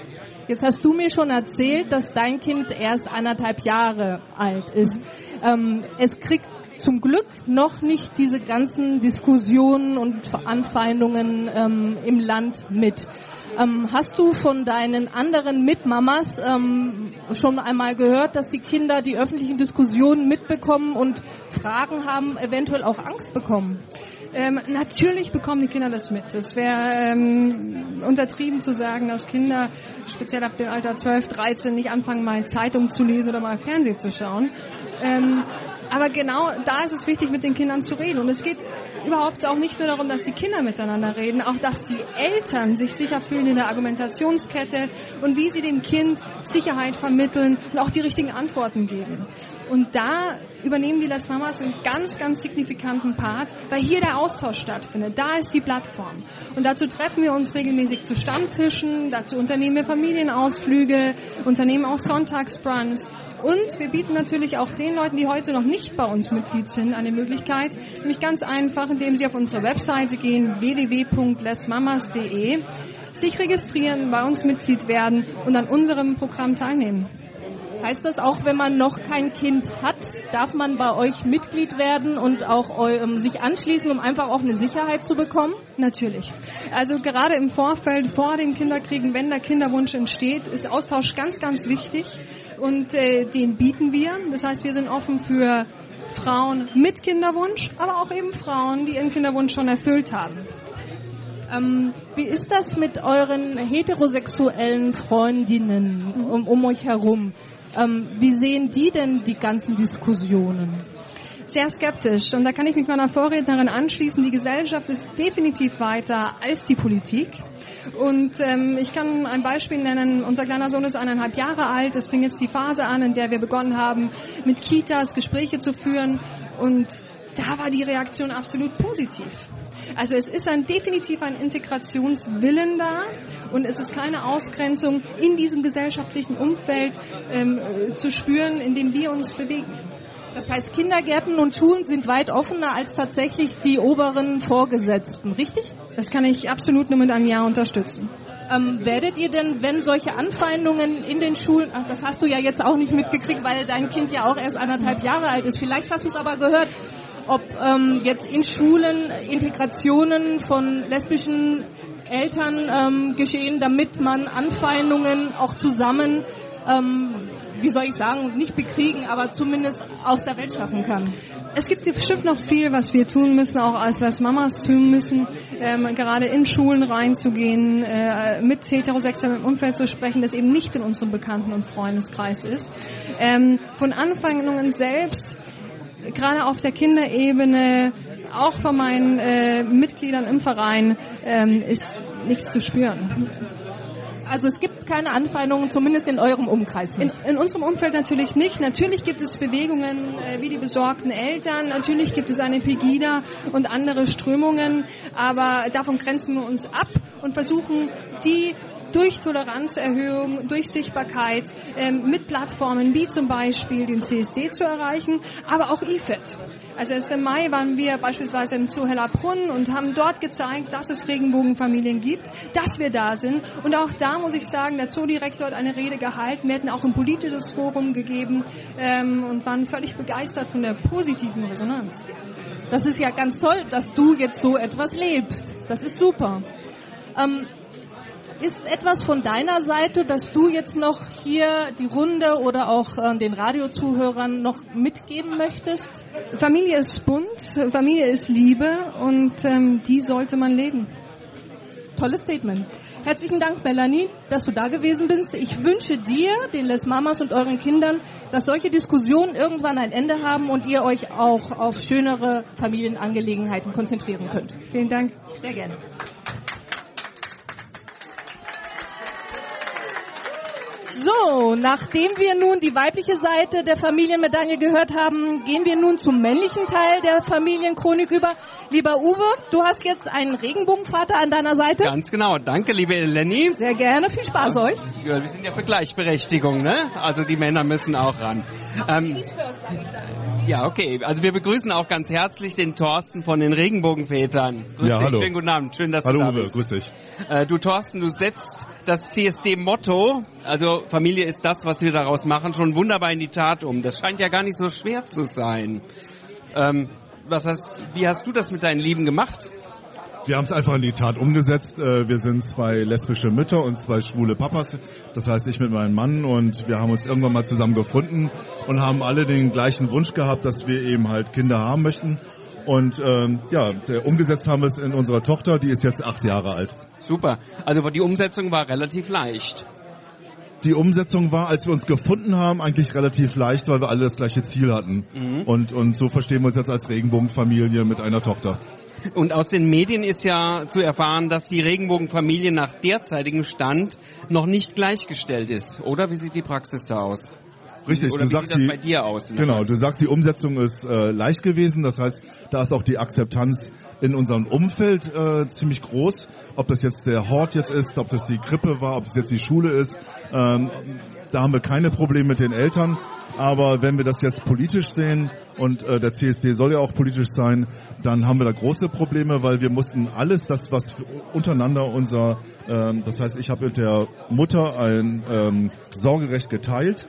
Jetzt hast du mir schon erzählt, dass dein Kind erst anderthalb Jahre alt ist. Ähm, es kriegt zum Glück noch nicht diese ganzen Diskussionen und Anfeindungen ähm, im Land mit. Ähm, hast du von deinen anderen Mitmamas ähm, schon einmal gehört, dass die Kinder die öffentlichen Diskussionen mitbekommen und Fragen haben, eventuell auch Angst bekommen? Ähm, natürlich bekommen die Kinder das mit. Es wäre ähm, untertrieben zu sagen, dass Kinder speziell ab dem Alter 12, 13 nicht anfangen, mal Zeitung zu lesen oder mal Fernsehen zu schauen. Ähm, aber genau da ist es wichtig, mit den Kindern zu reden. Und es geht überhaupt auch nicht nur darum, dass die Kinder miteinander reden, auch dass die Eltern sich sicher fühlen in der Argumentationskette und wie sie dem Kind Sicherheit vermitteln und auch die richtigen Antworten geben. Und da übernehmen die Les Mamas einen ganz, ganz signifikanten Part, weil hier der Austausch stattfindet. Da ist die Plattform. Und dazu treffen wir uns regelmäßig zu Stammtischen, dazu unternehmen wir Familienausflüge, unternehmen auch Sonntagsbrunch. Und wir bieten natürlich auch den Leuten, die heute noch nicht bei uns Mitglied sind, eine Möglichkeit, nämlich ganz einfach, indem sie auf unsere Webseite gehen, www.lesmamas.de, sich registrieren, bei uns Mitglied werden und an unserem Programm teilnehmen. Heißt das auch, wenn man noch kein Kind hat, darf man bei euch Mitglied werden und auch ähm, sich anschließen, um einfach auch eine Sicherheit zu bekommen? Natürlich. Also gerade im Vorfeld, vor dem Kinderkriegen, wenn der Kinderwunsch entsteht, ist Austausch ganz, ganz wichtig und äh, den bieten wir. Das heißt, wir sind offen für Frauen mit Kinderwunsch, aber auch eben Frauen, die ihren Kinderwunsch schon erfüllt haben. Ähm, wie ist das mit euren heterosexuellen Freundinnen um, um euch herum? Ähm, wie sehen die denn die ganzen Diskussionen? Sehr skeptisch. Und da kann ich mich meiner Vorrednerin anschließen. Die Gesellschaft ist definitiv weiter als die Politik. Und ähm, ich kann ein Beispiel nennen. Unser kleiner Sohn ist eineinhalb Jahre alt. Es fing jetzt die Phase an, in der wir begonnen haben, mit Kitas Gespräche zu führen. Und da war die Reaktion absolut positiv. Also es ist ein definitiv ein Integrationswillen da und es ist keine Ausgrenzung in diesem gesellschaftlichen Umfeld ähm, äh, zu spüren, in dem wir uns bewegen. Das heißt, Kindergärten und Schulen sind weit offener als tatsächlich die oberen Vorgesetzten, richtig? Das kann ich absolut nur mit einem Ja unterstützen. Ähm, werdet ihr denn, wenn solche Anfeindungen in den Schulen, ach, das hast du ja jetzt auch nicht mitgekriegt, weil dein Kind ja auch erst anderthalb Jahre alt ist, vielleicht hast du es aber gehört, ob ähm, jetzt in Schulen Integrationen von lesbischen Eltern ähm, geschehen, damit man Anfeindungen auch zusammen, ähm, wie soll ich sagen, nicht bekriegen, aber zumindest aus der Welt schaffen kann. Es gibt bestimmt noch viel, was wir tun müssen, auch als, als Mamas tun müssen, ähm, gerade in Schulen reinzugehen, äh, mit heterosexuellem Umfeld zu sprechen, das eben nicht in unserem Bekannten- und Freundeskreis ist. Ähm, von Anfeindungen selbst gerade auf der Kinderebene, auch von meinen äh, Mitgliedern im Verein, ähm, ist nichts zu spüren. Also es gibt keine Anfeindungen, zumindest in eurem Umkreis nicht. In, in unserem Umfeld natürlich nicht. Natürlich gibt es Bewegungen äh, wie die besorgten Eltern, natürlich gibt es eine Pegida und andere Strömungen, aber davon grenzen wir uns ab und versuchen, die durch Toleranzerhöhung, durch Sichtbarkeit ähm, mit Plattformen wie zum Beispiel den CSD zu erreichen, aber auch IFED. Also erst im Mai waren wir beispielsweise im Zoo Hellerbrunn und haben dort gezeigt, dass es Regenbogenfamilien gibt, dass wir da sind. Und auch da muss ich sagen, der Zoodirektor hat eine Rede gehalten. Wir hatten auch ein politisches Forum gegeben ähm, und waren völlig begeistert von der positiven Resonanz. Das ist ja ganz toll, dass du jetzt so etwas lebst. Das ist super. Ähm, ist etwas von deiner Seite, dass du jetzt noch hier die Runde oder auch äh, den Radiozuhörern noch mitgeben möchtest? Familie ist bunt, Familie ist Liebe und ähm, die sollte man leben. Tolles Statement. Herzlichen Dank, Melanie, dass du da gewesen bist. Ich wünsche dir, den Les Mamas und euren Kindern, dass solche Diskussionen irgendwann ein Ende haben und ihr euch auch auf schönere Familienangelegenheiten konzentrieren könnt. Vielen Dank. Sehr gerne. So, nachdem wir nun die weibliche Seite der Familienmedaille gehört haben, gehen wir nun zum männlichen Teil der Familienchronik über. Lieber Uwe, du hast jetzt einen Regenbogenvater an deiner Seite. Ganz genau. Danke, liebe Lenny. Sehr gerne. Viel Spaß ja, euch. Ja, wir sind ja für Gleichberechtigung, ne? Also die Männer müssen auch ran. Ähm, ja, okay. Also wir begrüßen auch ganz herzlich den Thorsten von den Regenbogenvätern. Grüß ja, dich. hallo. Schönen guten Abend. Schön, dass hallo, du da Uwe, bist. grüß dich. Äh, du Thorsten, du setzt das CSD-Motto, also Familie ist das, was wir daraus machen, schon wunderbar in die Tat um. Das scheint ja gar nicht so schwer zu sein. Ähm, was hast, wie hast du das mit deinen Lieben gemacht? Wir haben es einfach in die Tat umgesetzt. Äh, Wir sind zwei lesbische Mütter und zwei schwule Papas. Das heißt, ich mit meinem Mann und wir haben uns irgendwann mal zusammen gefunden und haben alle den gleichen Wunsch gehabt, dass wir eben halt Kinder haben möchten. Und ähm, ja, umgesetzt haben wir es in unserer Tochter, die ist jetzt acht Jahre alt. Super. Also die Umsetzung war relativ leicht. Die Umsetzung war, als wir uns gefunden haben, eigentlich relativ leicht, weil wir alle das gleiche Ziel hatten. Mhm. Und, und so verstehen wir uns jetzt als Regenbogenfamilie mit einer Tochter. Und aus den Medien ist ja zu erfahren, dass die Regenbogenfamilie nach derzeitigem Stand noch nicht gleichgestellt ist. Oder wie sieht die Praxis da aus? Richtig, Oder du wie sagst sieht das die, bei dir aus? in der Genau, du sagst, die Umsetzung ist äh, leicht gewesen. Das heißt, da ist auch die Akzeptanz in unserem Umfeld äh, ziemlich groß. Ob das jetzt der Hort jetzt ist, ob das die Krippe war, ob das jetzt die Schule ist. Ähm, da haben wir keine Probleme mit den Eltern. Aber wenn wir das jetzt politisch sehen und äh, der CSD soll ja auch politisch sein, dann haben wir da große Probleme, weil wir mussten alles, das was untereinander unser, ähm, das heißt, ich habe mit der Mutter ein ähm, Sorgerecht geteilt.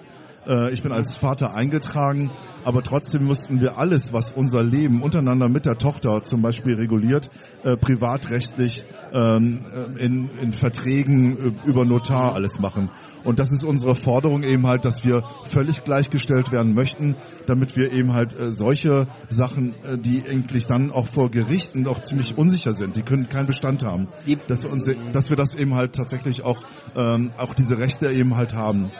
Äh, Ich bin als Vater eingetragen, aber trotzdem mussten wir alles, was unser Leben untereinander mit der Tochter zum Beispiel reguliert, äh, privatrechtlich ähm, äh, in, in Verträgen äh, über Notar alles machen. Und das ist unsere Forderung eben halt, dass wir völlig gleichgestellt werden möchten, damit wir eben halt äh, solche Sachen, äh, die eigentlich dann auch vor Gerichten auch ziemlich unsicher sind, die können keinen Bestand haben, dass wir, uns, dass wir das eben halt tatsächlich auch, ähm, auch diese Rechte eben halt haben.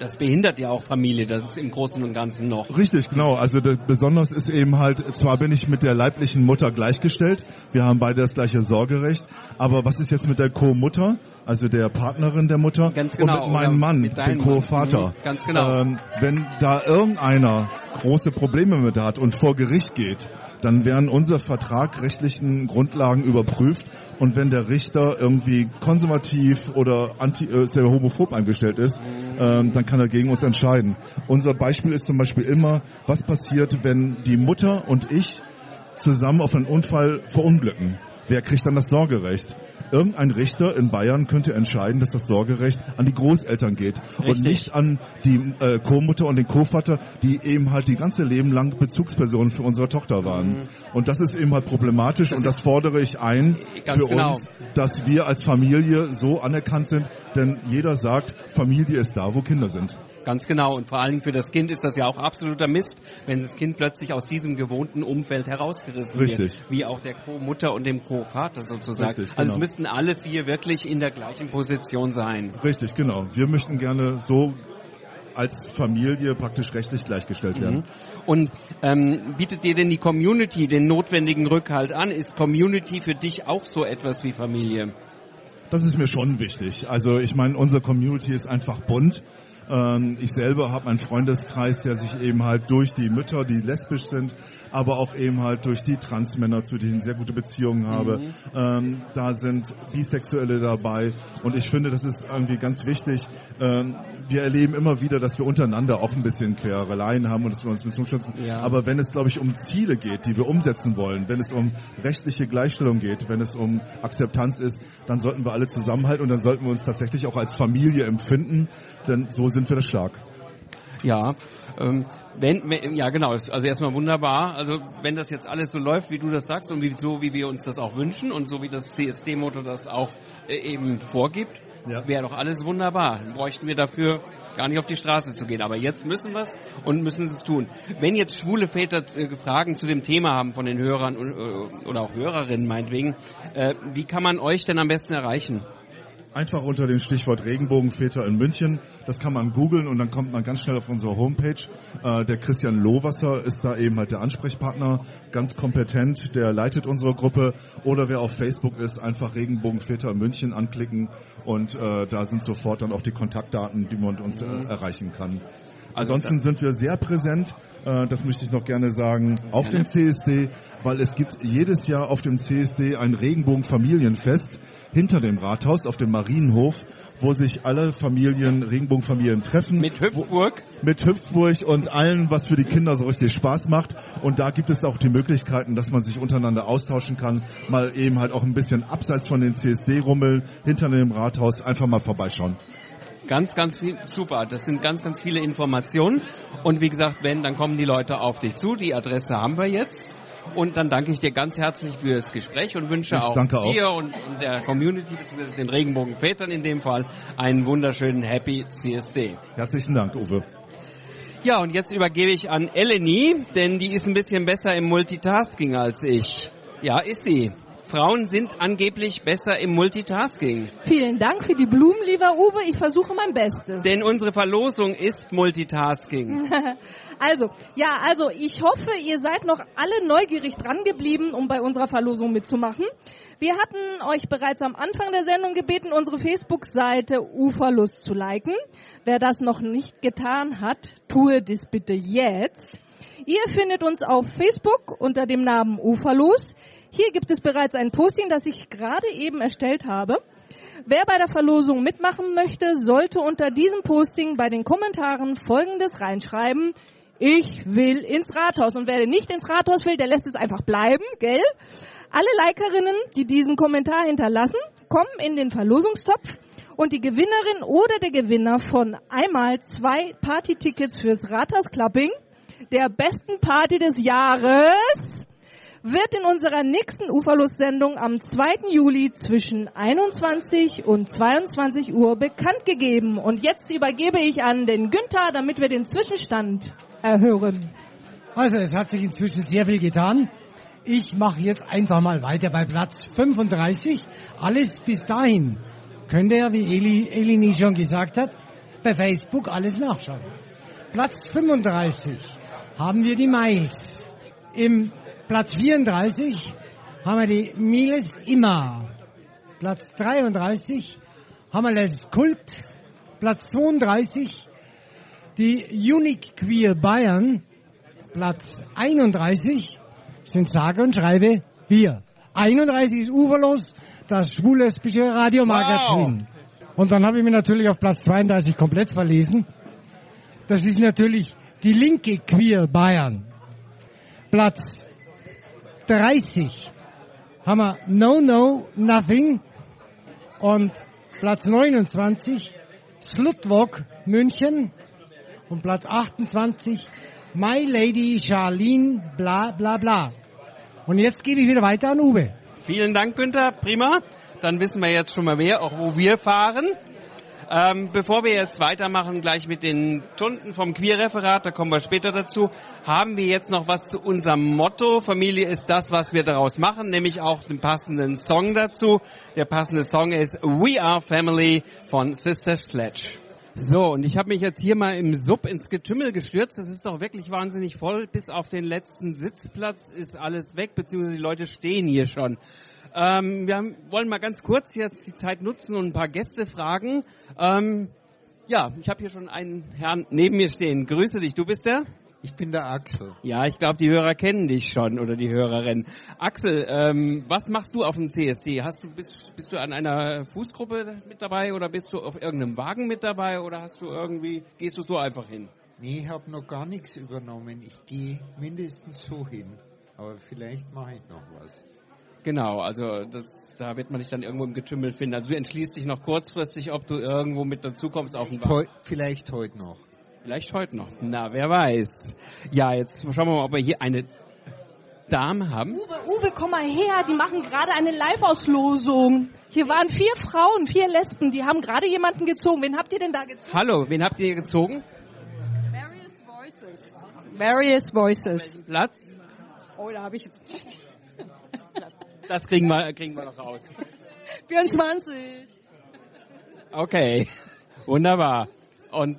Das behindert ja auch Familie, das ist im Großen und Ganzen noch. Richtig, genau. Also de- besonders ist eben halt, zwar bin ich mit der leiblichen Mutter gleichgestellt, wir haben beide das gleiche Sorgerecht, aber was ist jetzt mit der Co-Mutter, also der Partnerin der Mutter Ganz genau, und mit meinem oder Mann, mit dem Co-Vater? Mhm, ganz genau. Ähm, wenn da irgendeiner große Probleme mit hat und vor Gericht geht, dann werden unsere vertragrechtlichen Grundlagen überprüft und wenn der Richter irgendwie konservativ oder anti, äh, sehr homophob eingestellt ist, ähm, dann kann er gegen uns entscheiden. Unser Beispiel ist zum Beispiel immer, was passiert, wenn die Mutter und ich zusammen auf einen Unfall verunglücken. Wer kriegt dann das Sorgerecht? Irgendein Richter in Bayern könnte entscheiden, dass das Sorgerecht an die Großeltern geht und Richtig. nicht an die äh, Co-Mutter und den Co-Vater, die eben halt die ganze Leben lang Bezugspersonen für unsere Tochter waren. Mhm. Und das ist eben halt problematisch und das fordere ich ein für genau. uns, dass wir als Familie so anerkannt sind, denn jeder sagt, Familie ist da, wo Kinder sind. Ganz genau. Und vor allem für das Kind ist das ja auch absoluter Mist, wenn das Kind plötzlich aus diesem gewohnten Umfeld herausgerissen Richtig. wird. Wie auch der Co-Mutter und dem Co-Vater sozusagen. Richtig, Also es genau. müssten alle vier wirklich in der gleichen Position sein. Richtig, genau. Wir möchten gerne so als Familie praktisch rechtlich gleichgestellt werden. Mhm. Und ähm, bietet dir denn die Community den notwendigen Rückhalt an? Ist Community für dich auch so etwas wie Familie? Das ist mir schon wichtig. Also ich meine, unsere Community ist einfach bunt. Ähm, Ich selber habe einen Freundeskreis, der sich eben halt durch die Mütter, die lesbisch sind, aber auch eben halt durch die Transmänner, zu denen ich sehr gute Beziehungen habe. Mhm. Ähm, da sind Bisexuelle dabei und ich finde, das ist irgendwie ganz wichtig. Ähm, wir erleben immer wieder, dass wir untereinander auch ein bisschen Quereleien haben und dass wir uns ein bisschen schützen. Ja. Aber wenn es, glaube ich, um Ziele geht, die wir umsetzen wollen, wenn es um rechtliche Gleichstellung geht, wenn es um Akzeptanz ist, dann sollten wir alle zusammenhalten und dann sollten wir uns tatsächlich auch als Familie empfinden, denn so sind wir das stark. Ja, ähm, wenn, wenn, ja genau, also erstmal wunderbar. Also wenn das jetzt alles so läuft, wie du das sagst und wie, so wie wir uns das auch wünschen und so wie das CSD-Motto das auch äh, eben vorgibt, wäre doch alles wunderbar. Dann bräuchten wir dafür gar nicht auf die Straße zu gehen. Aber jetzt müssen wir es und müssen es tun. Wenn jetzt schwule Väter äh, Fragen zu dem Thema haben von den Hörern äh, oder auch Hörerinnen meinetwegen, äh, wie kann man euch denn am besten erreichen? Einfach unter dem Stichwort Regenbogenväter in München. Das kann man googeln und dann kommt man ganz schnell auf unsere Homepage. Äh, der Christian Lohwasser ist da eben halt der Ansprechpartner, ganz kompetent, der leitet unsere Gruppe. Oder wer auf Facebook ist, einfach Regenbogenväter in München anklicken und äh, da sind sofort dann auch die Kontaktdaten, die man uns äh, erreichen kann. Also Ansonsten sind wir sehr präsent, äh, das möchte ich noch gerne sagen, auf dem CSD, weil es gibt jedes Jahr auf dem CSD ein Regenbogenfamilienfest hinter dem Rathaus auf dem Marienhof, wo sich alle Familien, Regenbogenfamilien treffen. Mit Hüpfburg? Wo, mit Hüpfburg und allen, was für die Kinder so richtig Spaß macht. Und da gibt es auch die Möglichkeiten, dass man sich untereinander austauschen kann, mal eben halt auch ein bisschen abseits von den CSD-Rummeln hinter dem Rathaus einfach mal vorbeischauen. Ganz, ganz viel, super. Das sind ganz, ganz viele Informationen. Und wie gesagt, wenn, dann kommen die Leute auf dich zu. Die Adresse haben wir jetzt. Und dann danke ich dir ganz herzlich für das Gespräch und wünsche auch auch. dir und, und der Community, beziehungsweise den Regenbogenvätern in dem Fall, einen wunderschönen Happy CSD. Herzlichen Dank, Uwe. Ja, und jetzt übergebe ich an Eleni, denn die ist ein bisschen besser im Multitasking als ich. Ja, ist sie. Frauen sind angeblich besser im Multitasking. Vielen Dank für die Blumen, lieber Uwe. Ich versuche mein Bestes. Denn unsere Verlosung ist Multitasking. Also, ja, also ich hoffe, ihr seid noch alle neugierig dran geblieben, um bei unserer Verlosung mitzumachen. Wir hatten euch bereits am Anfang der Sendung gebeten, unsere Facebook-Seite Uferlust zu liken. Wer das noch nicht getan hat, tue dies bitte jetzt. Ihr findet uns auf Facebook unter dem Namen Uferlos. Hier gibt es bereits ein Posting, das ich gerade eben erstellt habe. Wer bei der Verlosung mitmachen möchte, sollte unter diesem Posting bei den Kommentaren Folgendes reinschreiben. Ich will ins Rathaus. Und wer nicht ins Rathaus will, der lässt es einfach bleiben, gell? Alle Likerinnen, die diesen Kommentar hinterlassen, kommen in den Verlosungstopf und die Gewinnerin oder der Gewinner von einmal zwei Partytickets fürs Rathaus Clubbing, der besten Party des Jahres, wird in unserer nächsten Uferlust-Sendung am 2. Juli zwischen 21 und 22 Uhr bekannt gegeben. Und jetzt übergebe ich an den Günther, damit wir den Zwischenstand erhören. Also es hat sich inzwischen sehr viel getan. Ich mache jetzt einfach mal weiter bei Platz 35. Alles bis dahin könnt ihr, wie Eli, Elini schon gesagt hat, bei Facebook alles nachschauen. Platz 35 haben wir die Mais. Im Platz 34 haben wir die Miles Immer. Platz 33 haben wir das Kult. Platz 32 die Unique Queer Bayern. Platz 31 sind sage und schreibe wir. 31 ist uferlos, das schwul-lesbische Radiomagazin. Wow. Und dann habe ich mich natürlich auf Platz 32 komplett verlesen. Das ist natürlich die linke Queer Bayern. Platz 30 haben wir No No Nothing und Platz 29 Slutwalk München und Platz 28 My Lady Charlene bla bla bla. Und jetzt gebe ich wieder weiter an Uwe. Vielen Dank, Günther. Prima. Dann wissen wir jetzt schon mal mehr, auch wo wir fahren. Ähm, bevor wir jetzt weitermachen, gleich mit den Tunden vom Queer-Referat, da kommen wir später dazu, haben wir jetzt noch was zu unserem Motto. Familie ist das, was wir daraus machen, nämlich auch den passenden Song dazu. Der passende Song ist We Are Family von Sister Sledge. So, und ich habe mich jetzt hier mal im Sub ins Getümmel gestürzt. Das ist doch wirklich wahnsinnig voll. Bis auf den letzten Sitzplatz ist alles weg, beziehungsweise die Leute stehen hier schon. Ähm, wir haben, wollen mal ganz kurz jetzt die Zeit nutzen und ein paar Gäste fragen. Ähm, ja, ich habe hier schon einen Herrn neben mir stehen. Grüße dich, du bist der? Ich bin der Axel. Ja, ich glaube, die Hörer kennen dich schon oder die Hörerinnen. Axel, ähm, was machst du auf dem CSD? Hast du bist, bist du an einer Fußgruppe mit dabei oder bist du auf irgendeinem Wagen mit dabei oder hast du irgendwie gehst du so einfach hin? Nee, ich habe noch gar nichts übernommen. Ich gehe mindestens so hin, aber vielleicht mache ich noch was. Genau, also das, da wird man dich dann irgendwo im Getümmel finden. Also du entschließt dich noch kurzfristig, ob du irgendwo mit dazukommst auf den Wagen. Vielleicht heute noch. Vielleicht heute noch. Na, wer weiß. Ja, jetzt schauen wir mal, ob wir hier eine Dame haben. Uwe, Uwe, komm mal her. Die machen gerade eine Live-Auslosung. Hier waren vier Frauen, vier Lesben. Die haben gerade jemanden gezogen. Wen habt ihr denn da gezogen? Hallo, wen habt ihr gezogen? Various Voices. Various Voices. Platz? Oh, da habe ich jetzt... das kriegen wir, kriegen wir noch raus. 24. Okay, wunderbar. Und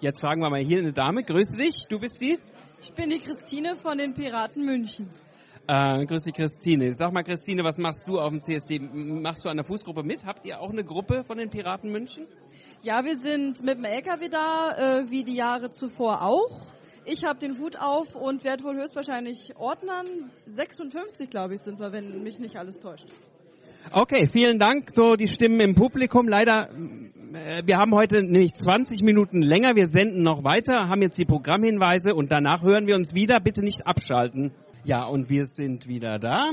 Jetzt fragen wir mal hier eine Dame. Grüße dich, du bist die? Ich bin die Christine von den Piraten München. Äh, grüß dich, Christine. Sag mal, Christine, was machst du auf dem CSD? Machst du an der Fußgruppe mit? Habt ihr auch eine Gruppe von den Piraten München? Ja, wir sind mit dem LKW da, äh, wie die Jahre zuvor auch. Ich habe den Hut auf und werde wohl höchstwahrscheinlich Ordnern. 56, glaube ich, sind wir, wenn mich nicht alles täuscht. Okay, vielen Dank. So die Stimmen im Publikum. Leider äh, wir haben heute nämlich 20 Minuten länger. Wir senden noch weiter, haben jetzt die Programmhinweise und danach hören wir uns wieder. Bitte nicht abschalten. Ja, und wir sind wieder da.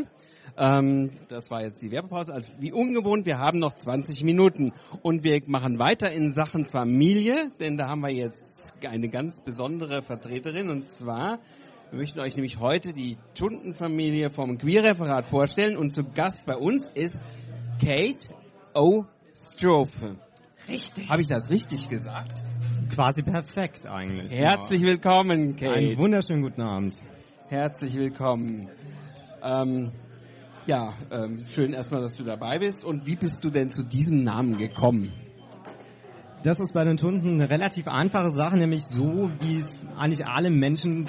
Ähm, das war jetzt die Werbepause. Also wie ungewohnt, wir haben noch 20 Minuten und wir machen weiter in Sachen Familie, denn da haben wir jetzt eine ganz besondere Vertreterin und zwar wir möchten euch nämlich heute die Tundenfamilie vom Queerreferat vorstellen und zu Gast bei uns ist Kate O. Strophe. Richtig. Habe ich das richtig gesagt? Quasi perfekt eigentlich. Herzlich genau. willkommen, Kate. Einen wunderschönen guten Abend. Herzlich willkommen. Ähm, Ja, ähm, schön erstmal, dass du dabei bist. Und wie bist du denn zu diesem Namen gekommen? Das ist bei den Tunden eine relativ einfache Sache, nämlich so, wie es eigentlich alle Menschen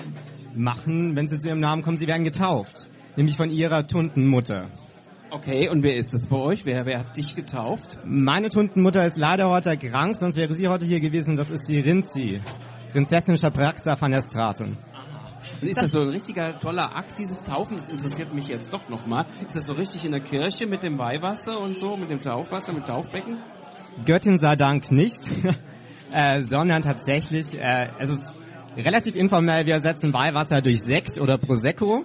machen, wenn sie zu ihrem Namen kommen, sie werden getauft. Nämlich von ihrer Tuntenmutter. Okay, und wer ist das bei euch? Wer, wer hat dich getauft? Meine Tuntenmutter ist leider heute krank, sonst wäre sie heute hier gewesen. Das ist die Rinzi, Prinzessin Schapraxa van der Straten. Und ist das, so ein richtiger toller Akt, dieses Taufen? Das interessiert mich jetzt doch nochmal. Ist das so richtig in der Kirche mit dem Weihwasser und so, mit dem Taufwasser, mit Taufbecken? Göttin sei Dank nicht, äh, sondern tatsächlich, äh, es ist relativ informell, wir ersetzen Weihwasser durch Sekt oder Prosecco.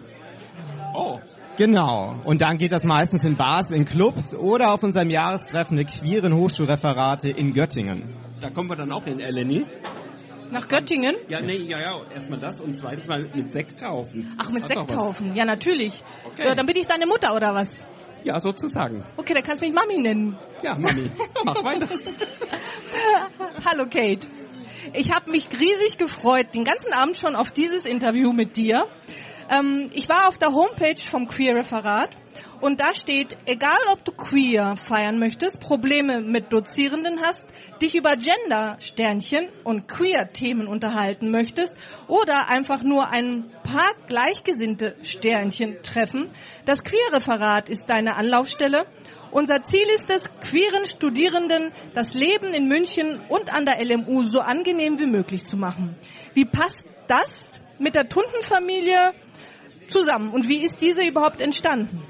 Oh. Genau. Und dann geht das meistens in Bars, in Clubs oder auf unserem Jahrestreffen der queeren Hochschulreferate in Göttingen. Da kommen wir dann auch hin, Eleni. Nach Göttingen? Ja, nee, ja, ja, erstmal das und zweitens mal mit Sekt taufen. Ach, mit Hat doch Sekt was. taufen. Ja, natürlich. Okay. Ja, dann bin ich deine Mutter, oder was? Ja, sozusagen. Okay, dann kannst du mich Mami nennen. Ja, Mami, mach weiter. Hallo Kate. Ich habe mich riesig gefreut, den ganzen Abend schon auf dieses Interview mit dir. Ähm, ich war auf der Homepage vom Queer-Referat und da steht, egal ob du queer feiern möchtest, Probleme mit Dozierenden hast, dich über Gender-Sternchen und Queer-Themen unterhalten möchtest oder einfach nur ein paar gleichgesinnte Sternchen treffen, das Queer-Referat ist deine Anlaufstelle. Unser Ziel ist es, queeren Studierenden das Leben in München und an der LMU so angenehm wie möglich zu machen. Wie passt das mit der Tuntenfamilie zusammen und wie ist diese überhaupt entstanden?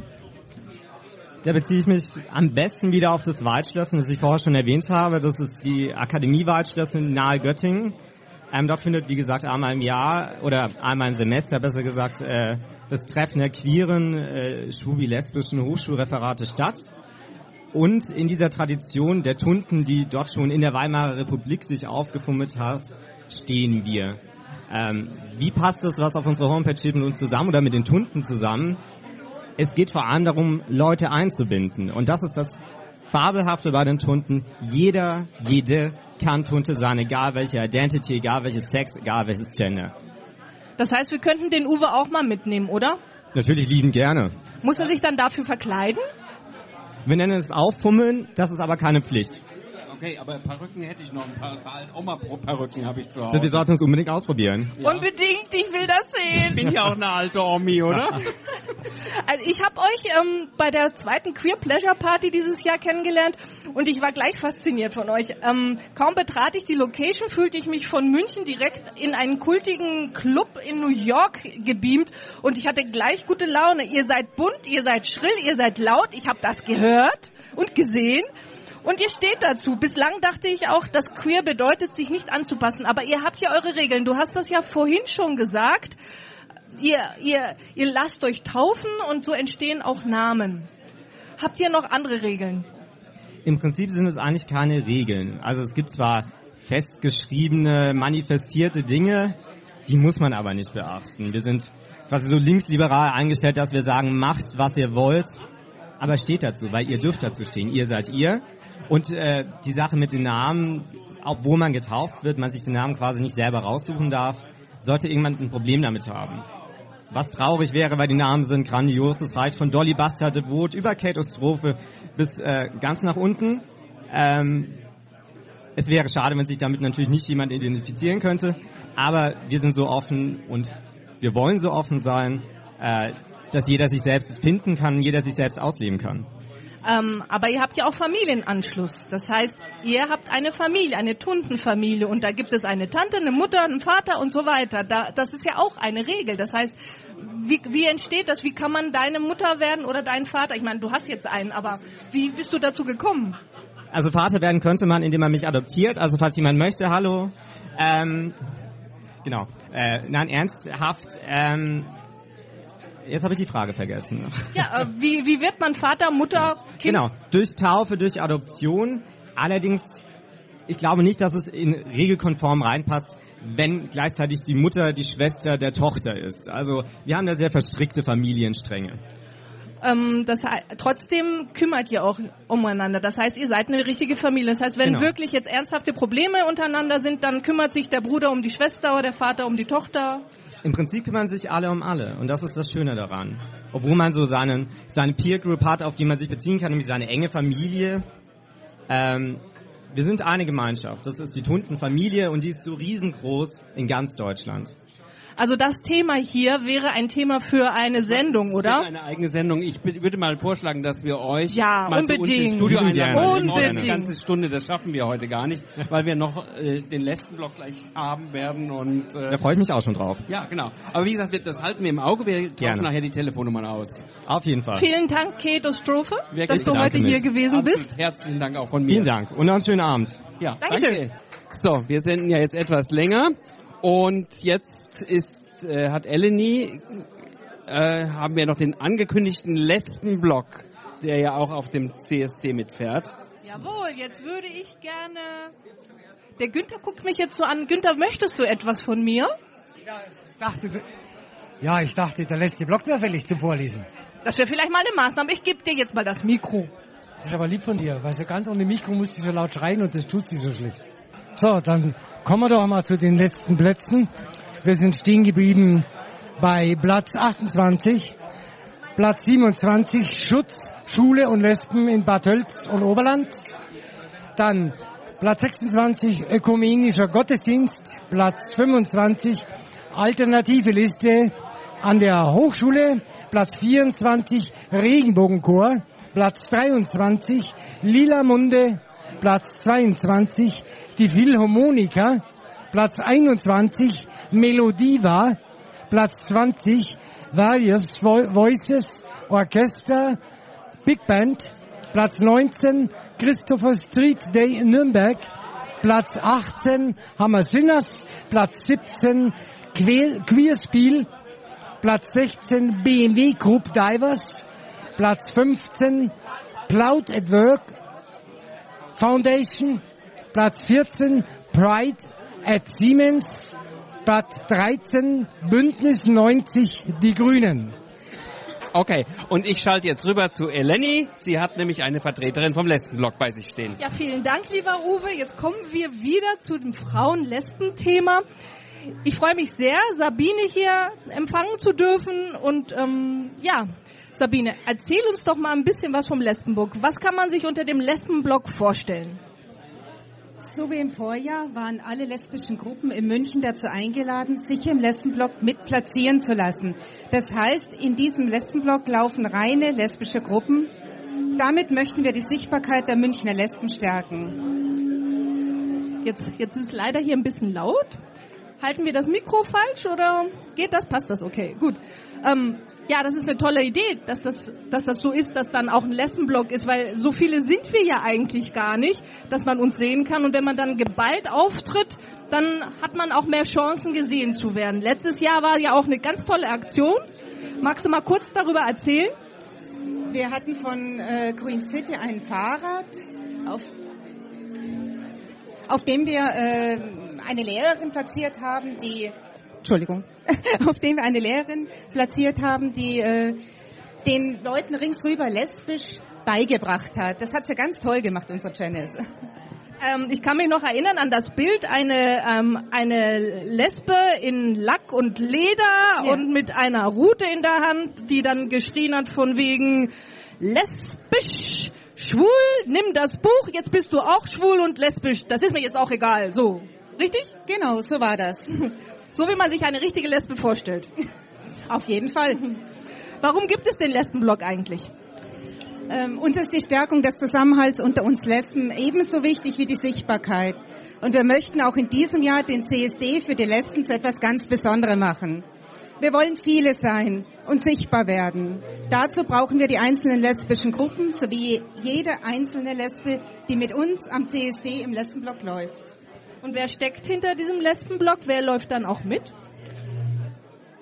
Da beziehe ich mich am besten wieder auf das Waldschlossen, das ich vorher schon erwähnt habe. Das ist die Akademie Waldschlossen nahe Göttingen. Ähm, dort findet, wie gesagt, einmal im Jahr oder einmal im Semester, besser gesagt, äh, das Treffen der queeren, äh, schwubi-lesbischen Hochschulreferate statt. Und in dieser Tradition der Tunden, die dort schon in der Weimarer Republik sich aufgefummelt hat, stehen wir. Ähm, wie passt das, was auf unserer Homepage steht, mit uns zusammen oder mit den Tunden zusammen? Es geht vor allem darum, Leute einzubinden. Und das ist das Fabelhafte bei den Tunden. Jeder, jede kann Tunte sein, egal welche Identity, egal welches Sex, egal welches Gender. Das heißt, wir könnten den Uwe auch mal mitnehmen, oder? Natürlich lieben gerne. Muss er sich dann dafür verkleiden? Wir nennen es Auffummeln, das ist aber keine Pflicht. Okay, aber Perücken hätte ich noch. Ein paar, paar Oma-Perücken habe ich zu Also wir Hause. sollten es unbedingt ausprobieren. Unbedingt, ich will das sehen. Ich bin ja auch eine alte Omi, oder? Also ich habe euch ähm, bei der zweiten Queer Pleasure Party dieses Jahr kennengelernt und ich war gleich fasziniert von euch. Ähm, kaum betrat ich die Location, fühlte ich mich von München direkt in einen kultigen Club in New York gebeamt und ich hatte gleich gute Laune. Ihr seid bunt, ihr seid schrill, ihr seid laut. Ich habe das gehört und gesehen. Und ihr steht dazu. Bislang dachte ich auch, dass queer bedeutet, sich nicht anzupassen. Aber ihr habt ja eure Regeln. Du hast das ja vorhin schon gesagt. Ihr, ihr, ihr lasst euch taufen und so entstehen auch Namen. Habt ihr noch andere Regeln? Im Prinzip sind es eigentlich keine Regeln. Also es gibt zwar festgeschriebene, manifestierte Dinge, die muss man aber nicht beachten. Wir sind quasi so linksliberal eingestellt, dass wir sagen, macht, was ihr wollt, aber steht dazu, weil ihr dürft dazu stehen. Ihr seid ihr. Und äh, die Sache mit den Namen, obwohl man getauft wird, man sich den Namen quasi nicht selber raussuchen darf, sollte irgendjemand ein Problem damit haben. Was traurig wäre, weil die Namen sind grandios. Das reicht von Dolly Bastard Devot über Kate Ostrophe bis äh, ganz nach unten. Ähm, es wäre schade, wenn sich damit natürlich nicht jemand identifizieren könnte. Aber wir sind so offen und wir wollen so offen sein, äh, dass jeder sich selbst finden kann, jeder sich selbst ausleben kann. Ähm, aber ihr habt ja auch Familienanschluss. Das heißt, ihr habt eine Familie, eine Tuntenfamilie und da gibt es eine Tante, eine Mutter, einen Vater und so weiter. Da, das ist ja auch eine Regel. Das heißt, wie, wie entsteht das? Wie kann man deine Mutter werden oder dein Vater? Ich meine, du hast jetzt einen, aber wie bist du dazu gekommen? Also Vater werden könnte man, indem man mich adoptiert. Also falls jemand möchte, hallo. Ähm, genau. Äh, nein, ernsthaft. Ähm, jetzt habe ich die Frage vergessen. Ja, äh, wie, wie wird man Vater, Mutter, Kind? Genau, durch Taufe, durch Adoption. Allerdings, ich glaube nicht, dass es in regelkonform reinpasst, wenn gleichzeitig die Mutter die Schwester der Tochter ist. Also wir haben da sehr verstrickte Familienstränge. Ähm, das, trotzdem kümmert ihr auch umeinander. Das heißt, ihr seid eine richtige Familie. Das heißt, wenn Genau. wirklich jetzt ernsthafte Probleme untereinander sind, dann kümmert sich der Bruder um die Schwester oder der Vater um die Tochter. Im Prinzip kümmern sich alle um alle. Und das ist das Schöne daran. Obwohl man so seinen, seine Peer Group hat, auf die man sich beziehen kann, nämlich seine enge Familie. Ähm, wir sind eine Gemeinschaft. Das ist die Tuntenfamilie und die ist so riesengroß in ganz Deutschland. Also das Thema hier wäre ein Thema für eine Sendung, oder? Eine eigene Sendung. Ich würde mal vorschlagen, dass wir euch Ja, mal zu uns unbedingt. ins Studio einladen. gerne. Wir brauchen Unbedingt. Eine ganze Stunde, das schaffen wir heute gar nicht, weil wir noch äh, den letzten Block gleich haben werden und äh, Da freue ich mich auch schon drauf. ja, genau. Aber wie gesagt, wir- das halten wir im Auge. Wir tauschen Gerne. nachher die Telefonnummern aus. Auf jeden Fall. Vielen Dank, Keto Strophe, Wer dass du heute hier gewesen Absolut. bist. Herzlichen Dank auch von mir. Vielen Dank und noch einen schönen Abend. Ja, Dankeschön. danke. So, wir senden ja jetzt etwas länger und jetzt ist äh, hat Eleni äh, haben wir noch den angekündigten Lesbenblock, der ja auch auf dem CSD mitfährt. Jawohl, jetzt würde ich gerne... Der Günther guckt mich jetzt so an. Günther, möchtest du etwas von mir? dachte, ja, ich dachte, der letzte Block wäre fällig zu vorlesen. Das wäre vielleicht mal eine Maßnahme. Ich gebe dir jetzt mal das Mikro. Das ist aber lieb von dir, weil so ganz ohne Mikro muss sie so laut schreien und das tut sie so schlecht. So, dann kommen wir doch mal zu den letzten Plätzen. Wir sind stehen geblieben bei Platz 28, Platz 27 Schutz, Schule und Lesben in Bad Tölz und Oberland. Dann Platz 26 Ökumenischer Gottesdienst, Platz 25 Alternative Liste an der Hochschule, Platz 24 Regenbogenchor, Platz 23 Lila Munde, Platz 22 die Philharmoniker, Platz 21 Melodiva, Platz 20 Various Vo- Voices Orchester, Big Band, Platz 19 Christopher Street Day in Nürnberg, Platz 18 Hammer Sinners, Platz 17 Que- Queerspiel, Platz 16 BMW Group Divers, Platz 15 Cloud at Work Foundation, Platz 14 Pride at Siemens, Platz 13 Bündnis 90 Die Grünen. Okay, und ich schalte jetzt rüber zu Eleni. Sie hat nämlich eine Vertreterin vom Lesbenblock bei sich stehen. Ja, vielen Dank, lieber Uwe. Jetzt kommen wir wieder zu dem Frauen-Lesben-Thema. Ich freue mich sehr, Sabine hier empfangen zu dürfen. Und ähm, ja, Sabine, erzähl uns doch mal ein bisschen was vom Lesbenblock. Was kann man sich unter dem Lesbenblock vorstellen? So wie im Vorjahr waren alle lesbischen Gruppen in München dazu eingeladen, sich im Lesbenblock mit platzieren zu lassen. Das heißt, in diesem Lesbenblock laufen reine lesbische Gruppen. Damit möchten wir die Sichtbarkeit der Münchner Lesben stärken. Jetzt, jetzt ist es leider hier ein bisschen laut. Halten wir das Mikro falsch oder geht das? Passt das? Okay, gut. Ähm, ja, das ist eine tolle Idee, dass das, dass das so ist, dass dann auch ein Lesbenblock ist, weil so viele sind wir ja eigentlich gar nicht, dass man uns sehen kann. Und wenn man dann geballt auftritt, dann hat man auch mehr Chancen, gesehen zu werden. Letztes Jahr war ja auch eine ganz tolle Aktion. Magst du mal kurz darüber erzählen? Wir hatten von äh, Green City ein Fahrrad, auf, auf dem wir äh, eine Lehrerin platziert haben, die Entschuldigung, auf dem wir eine Lehrerin platziert haben, die äh, den Leuten ringsrüber lesbisch beigebracht hat. Das hat sie ganz toll gemacht, unsere Janice. Ähm, ich kann mich noch erinnern an das Bild, eine, ähm, eine Lesbe in Lack und Leder Ja. und mit einer Rute in der Hand, die dann geschrien hat von wegen lesbisch, schwul, nimm das Buch, jetzt bist du auch schwul und lesbisch. Das ist mir jetzt auch egal. So, richtig? Genau, so war das. So wie man sich eine richtige Lesbe vorstellt. Auf jeden Fall. Warum gibt es den Lesbenblock eigentlich? Ähm, uns ist die Stärkung des Zusammenhalts unter uns Lesben ebenso wichtig wie die Sichtbarkeit. Und wir möchten auch in diesem Jahr den CSD für die Lesben zu etwas ganz Besonderem machen. Wir wollen viele sein und sichtbar werden. Dazu brauchen wir die einzelnen lesbischen Gruppen sowie jede einzelne Lesbe, die mit uns am CSD im Lesbenblock läuft. Und wer steckt hinter diesem Lesbenblock? Wer läuft dann auch mit?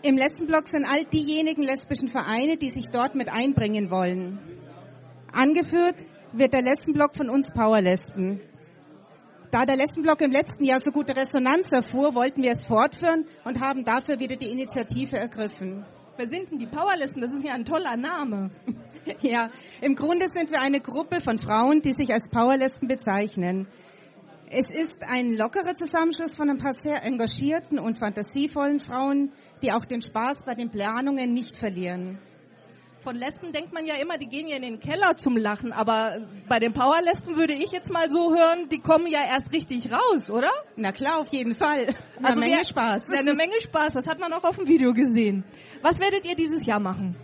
Im Lesbenblock sind all diejenigen lesbischen Vereine, die sich dort mit einbringen wollen. Angeführt wird der Lesbenblock von uns Powerlesben. Da der Lesbenblock im letzten Jahr so gute Resonanz erfuhr, wollten wir es fortführen und haben dafür wieder die Initiative ergriffen. Wer sind denn die Powerlesben? Das ist ja ein toller Name. Ja, im Grunde sind wir eine Gruppe von Frauen, die sich als Powerlesben bezeichnen. Es ist ein lockerer Zusammenschluss von ein paar sehr engagierten und fantasievollen Frauen, die auch den Spaß bei den Planungen nicht verlieren. Von Lesben denkt man ja immer, die gehen ja in den Keller zum Lachen, aber bei den Powerlesben würde ich jetzt mal so hören, die kommen ja erst richtig raus, oder? Na klar, auf jeden Fall. Eine Also Menge wir- Spaß. Eine Menge Spaß, das hat man auch auf dem Video gesehen. Was werdet ihr dieses Jahr machen?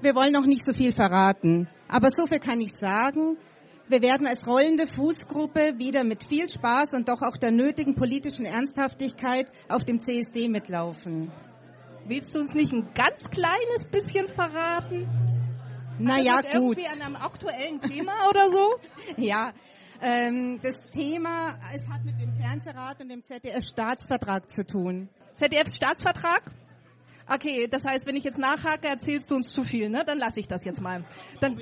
Wir wollen noch nicht so viel verraten, aber so viel kann ich sagen. Wir werden als rollende Fußgruppe wieder mit viel Spaß und doch auch der nötigen politischen Ernsthaftigkeit auf dem CSD mitlaufen. Willst du uns nicht ein ganz kleines bisschen verraten? Naja, also gut. Irgendwie an einem aktuellen Thema oder so? Ja, ähm, das Thema, es hat mit dem Fernsehrat und dem ZDF-Staatsvertrag zu tun. ZDF-Staatsvertrag? Okay, das heißt, wenn ich jetzt nachhake, erzählst du uns zu viel, ne? Dann lasse ich das jetzt mal. Dann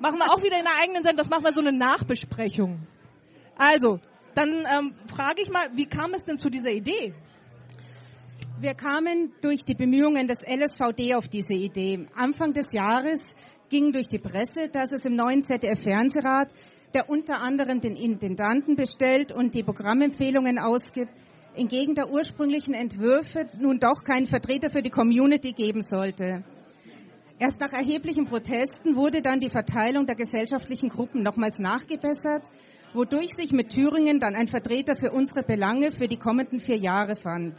machen wir auch wieder in der eigenen Sendung, das machen wir so eine Nachbesprechung. Also, dann ähm, frage ich mal, wie kam es denn zu dieser Idee? Wir kamen durch die Bemühungen des LSVD auf diese Idee. Anfang des Jahres ging durch die Presse, dass es im neuen ZDF-Fernsehrat, der unter anderem den Intendanten bestellt und die Programmempfehlungen ausgibt, entgegen der ursprünglichen Entwürfe nun doch keinen Vertreter für die Community geben sollte. Erst nach erheblichen Protesten wurde dann die Verteilung der gesellschaftlichen Gruppen nochmals nachgebessert, wodurch sich mit Thüringen dann ein Vertreter für unsere Belange für die kommenden vier Jahre fand.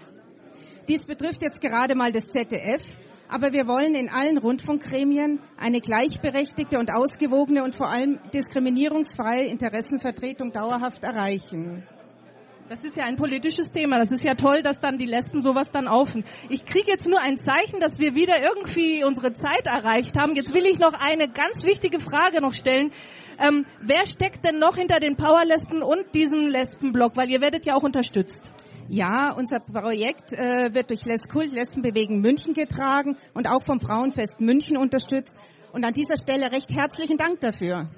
Dies betrifft jetzt gerade mal das ZDF, aber wir wollen in allen Rundfunkgremien eine gleichberechtigte und ausgewogene und vor allem diskriminierungsfreie Interessenvertretung dauerhaft erreichen. Das ist ja ein politisches Thema. Das ist ja toll, dass dann die Lesben sowas dann aufen. Ich kriege jetzt nur ein Zeichen, dass wir wieder irgendwie unsere Zeit erreicht haben. Jetzt will ich noch eine ganz wichtige Frage noch stellen. Ähm, wer steckt denn noch hinter den Powerlesben und diesem Lesbenblog? Weil ihr werdet ja auch unterstützt. Ja, unser Projekt äh, wird durch Leskult Lesbenbewegen München getragen und auch vom Frauenfest München unterstützt. Und an dieser Stelle recht herzlichen Dank dafür.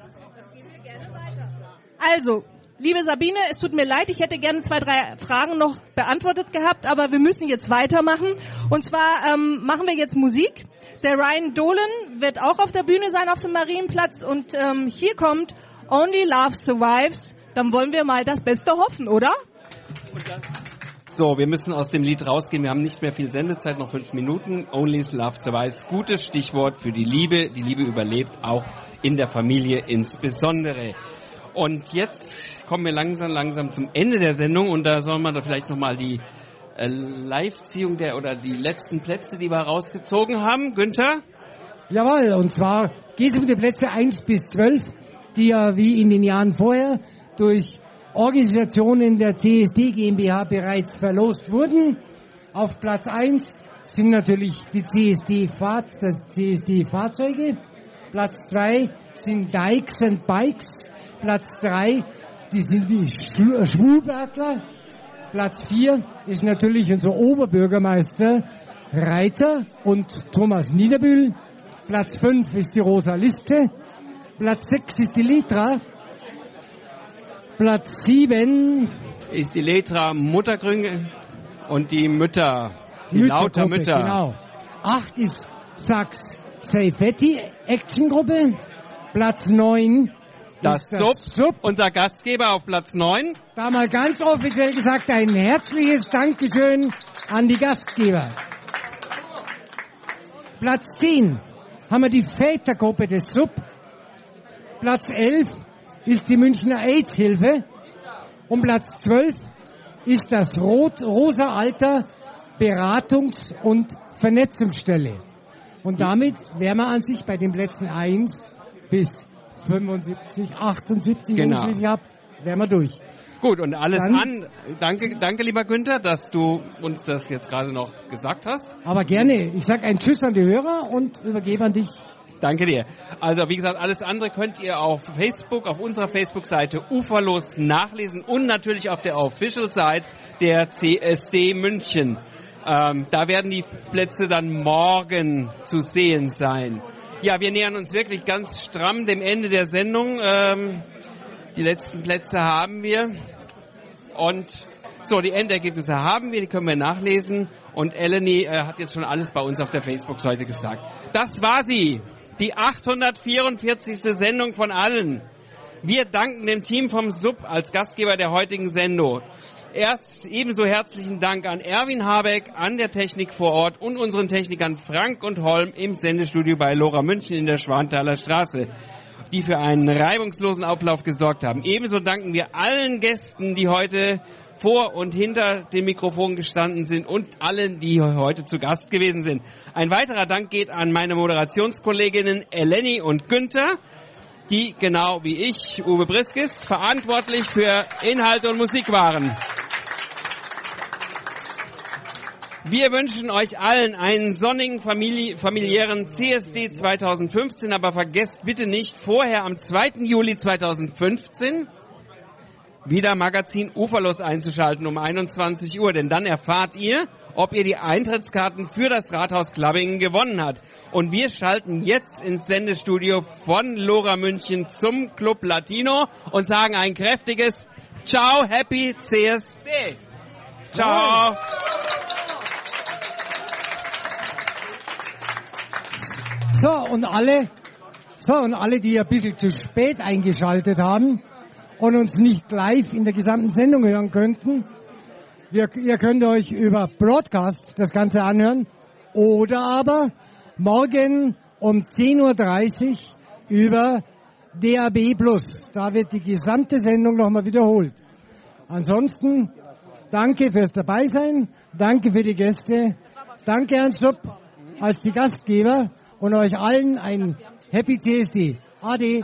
Also, liebe Sabine, es tut mir leid, ich hätte gerne zwei, drei Fragen noch beantwortet gehabt, aber wir müssen jetzt weitermachen. Und zwar ähm, machen wir jetzt Musik. Der Ryan Dolan wird auch auf der Bühne sein auf dem Marienplatz und ähm, hier kommt Only Love Survives. Dann wollen wir mal das Beste hoffen, oder? So, wir müssen aus dem Lied rausgehen. Wir haben nicht mehr viel Sendezeit, noch fünf Minuten. Only's Love Survives. Gutes Stichwort für die Liebe. Die Liebe überlebt auch in der Familie insbesondere. Und jetzt kommen wir langsam, langsam zum Ende der Sendung und da soll man da vielleicht nochmal die äh, Live-Ziehung der oder die letzten Plätze, die wir rausgezogen haben. Günther? Jawohl, und zwar geht es um die Plätze 1 bis 12, die ja wie in den Jahren vorher durch Organisationen der CSD GmbH bereits verlost wurden. Auf Platz 1 sind natürlich die CSD Fahrt, das CSD Fahrzeuge. Platz 2 sind Dykes and Bikes. Platz 3, die sind die Schw- Schwulbertler. Platz 4 ist natürlich unser Oberbürgermeister Reiter und Thomas Niederbühl. Platz 5 ist die Rosa Liste. Platz 6 ist die Litra. Platz 7 Ist die Letra Muttergrünge und die Mütter. Die lauter Müttergruppe, Mütter. Genau. 8 ist Sachs Seifetti Actiongruppe. Platz 9 Das ist Sub, Sub. unser Gastgeber auf Platz 9. Da mal ganz offiziell gesagt ein herzliches Dankeschön an die Gastgeber. Platz 10 haben wir die Vätergruppe des Sub. Platz 11 ist die Münchner AIDS-Hilfe. Und Platz 12 ist das Rot Rosa Alter Beratungs- und Vernetzungsstelle. Und damit wären wir an sich bei den Plätzen 1 bis 75, 78, wenn Genau. ich es richtig habe, wären wir durch. Gut, und alles Dann- an. Danke, danke, lieber Günther, dass du uns das jetzt gerade noch gesagt hast. Aber gerne, ich sage ein Tschüss an die Hörer und übergebe an dich. Danke dir. Also, wie gesagt, alles andere könnt ihr auf Facebook, auf unserer Facebook-Seite Uferlos nachlesen und natürlich auf der Official-Seite der CSD München. Ähm, da werden die Plätze dann morgen zu sehen sein. Ja, wir nähern uns wirklich ganz stramm dem Ende der Sendung. Ähm, die letzten Plätze haben wir. Und so, die Endergebnisse haben wir, die können wir nachlesen. Und Eleni äh, hat jetzt schon alles bei uns auf der Facebook-Seite gesagt. Das war sie, die 844. Sendung von allen. Wir danken dem Team vom Sub als Gastgeber der heutigen Sendung. Erst ebenso herzlichen Dank an Erwin Habeck, an der Technik vor Ort und unseren Technikern Frank und Holm im Sendestudio bei Lora München in der Schwanthaler Straße, die für einen reibungslosen Ablauf gesorgt haben. Ebenso danken wir allen Gästen, die heute vor und hinter dem Mikrofon gestanden sind und allen, die heute zu Gast gewesen sind. Ein weiterer Dank geht an meine Moderationskolleginnen Eleni und Günther, die genau wie ich, Uwe Briskis, verantwortlich für Inhalt und Musik waren. Wir wünschen euch allen einen sonnigen famili familiären CSD 2015, aber vergesst bitte nicht vorher am 2. Juli 2015 wieder Magazin Uferlos einzuschalten um 21 Uhr, denn dann erfahrt ihr, ob ihr die Eintrittskarten für das Rathaus Klabbingen gewonnen habt. Und wir schalten jetzt ins Sendestudio von Lora München zum Club Latino und sagen ein kräftiges Ciao, Happy CSD. Ciao. So, und alle, so, und alle, die ein bisschen zu spät eingeschaltet haben und uns nicht live in der gesamten Sendung hören könnten, wir, ihr könnt euch über Broadcast das Ganze anhören oder aber morgen um 10.30 Uhr über DAB Plus. Da wird die gesamte Sendung nochmal wiederholt. Ansonsten danke fürs Dabeisein, danke für die Gäste, danke Herrn Sub als die Gastgeber und euch allen ein Happy CSD. Ade.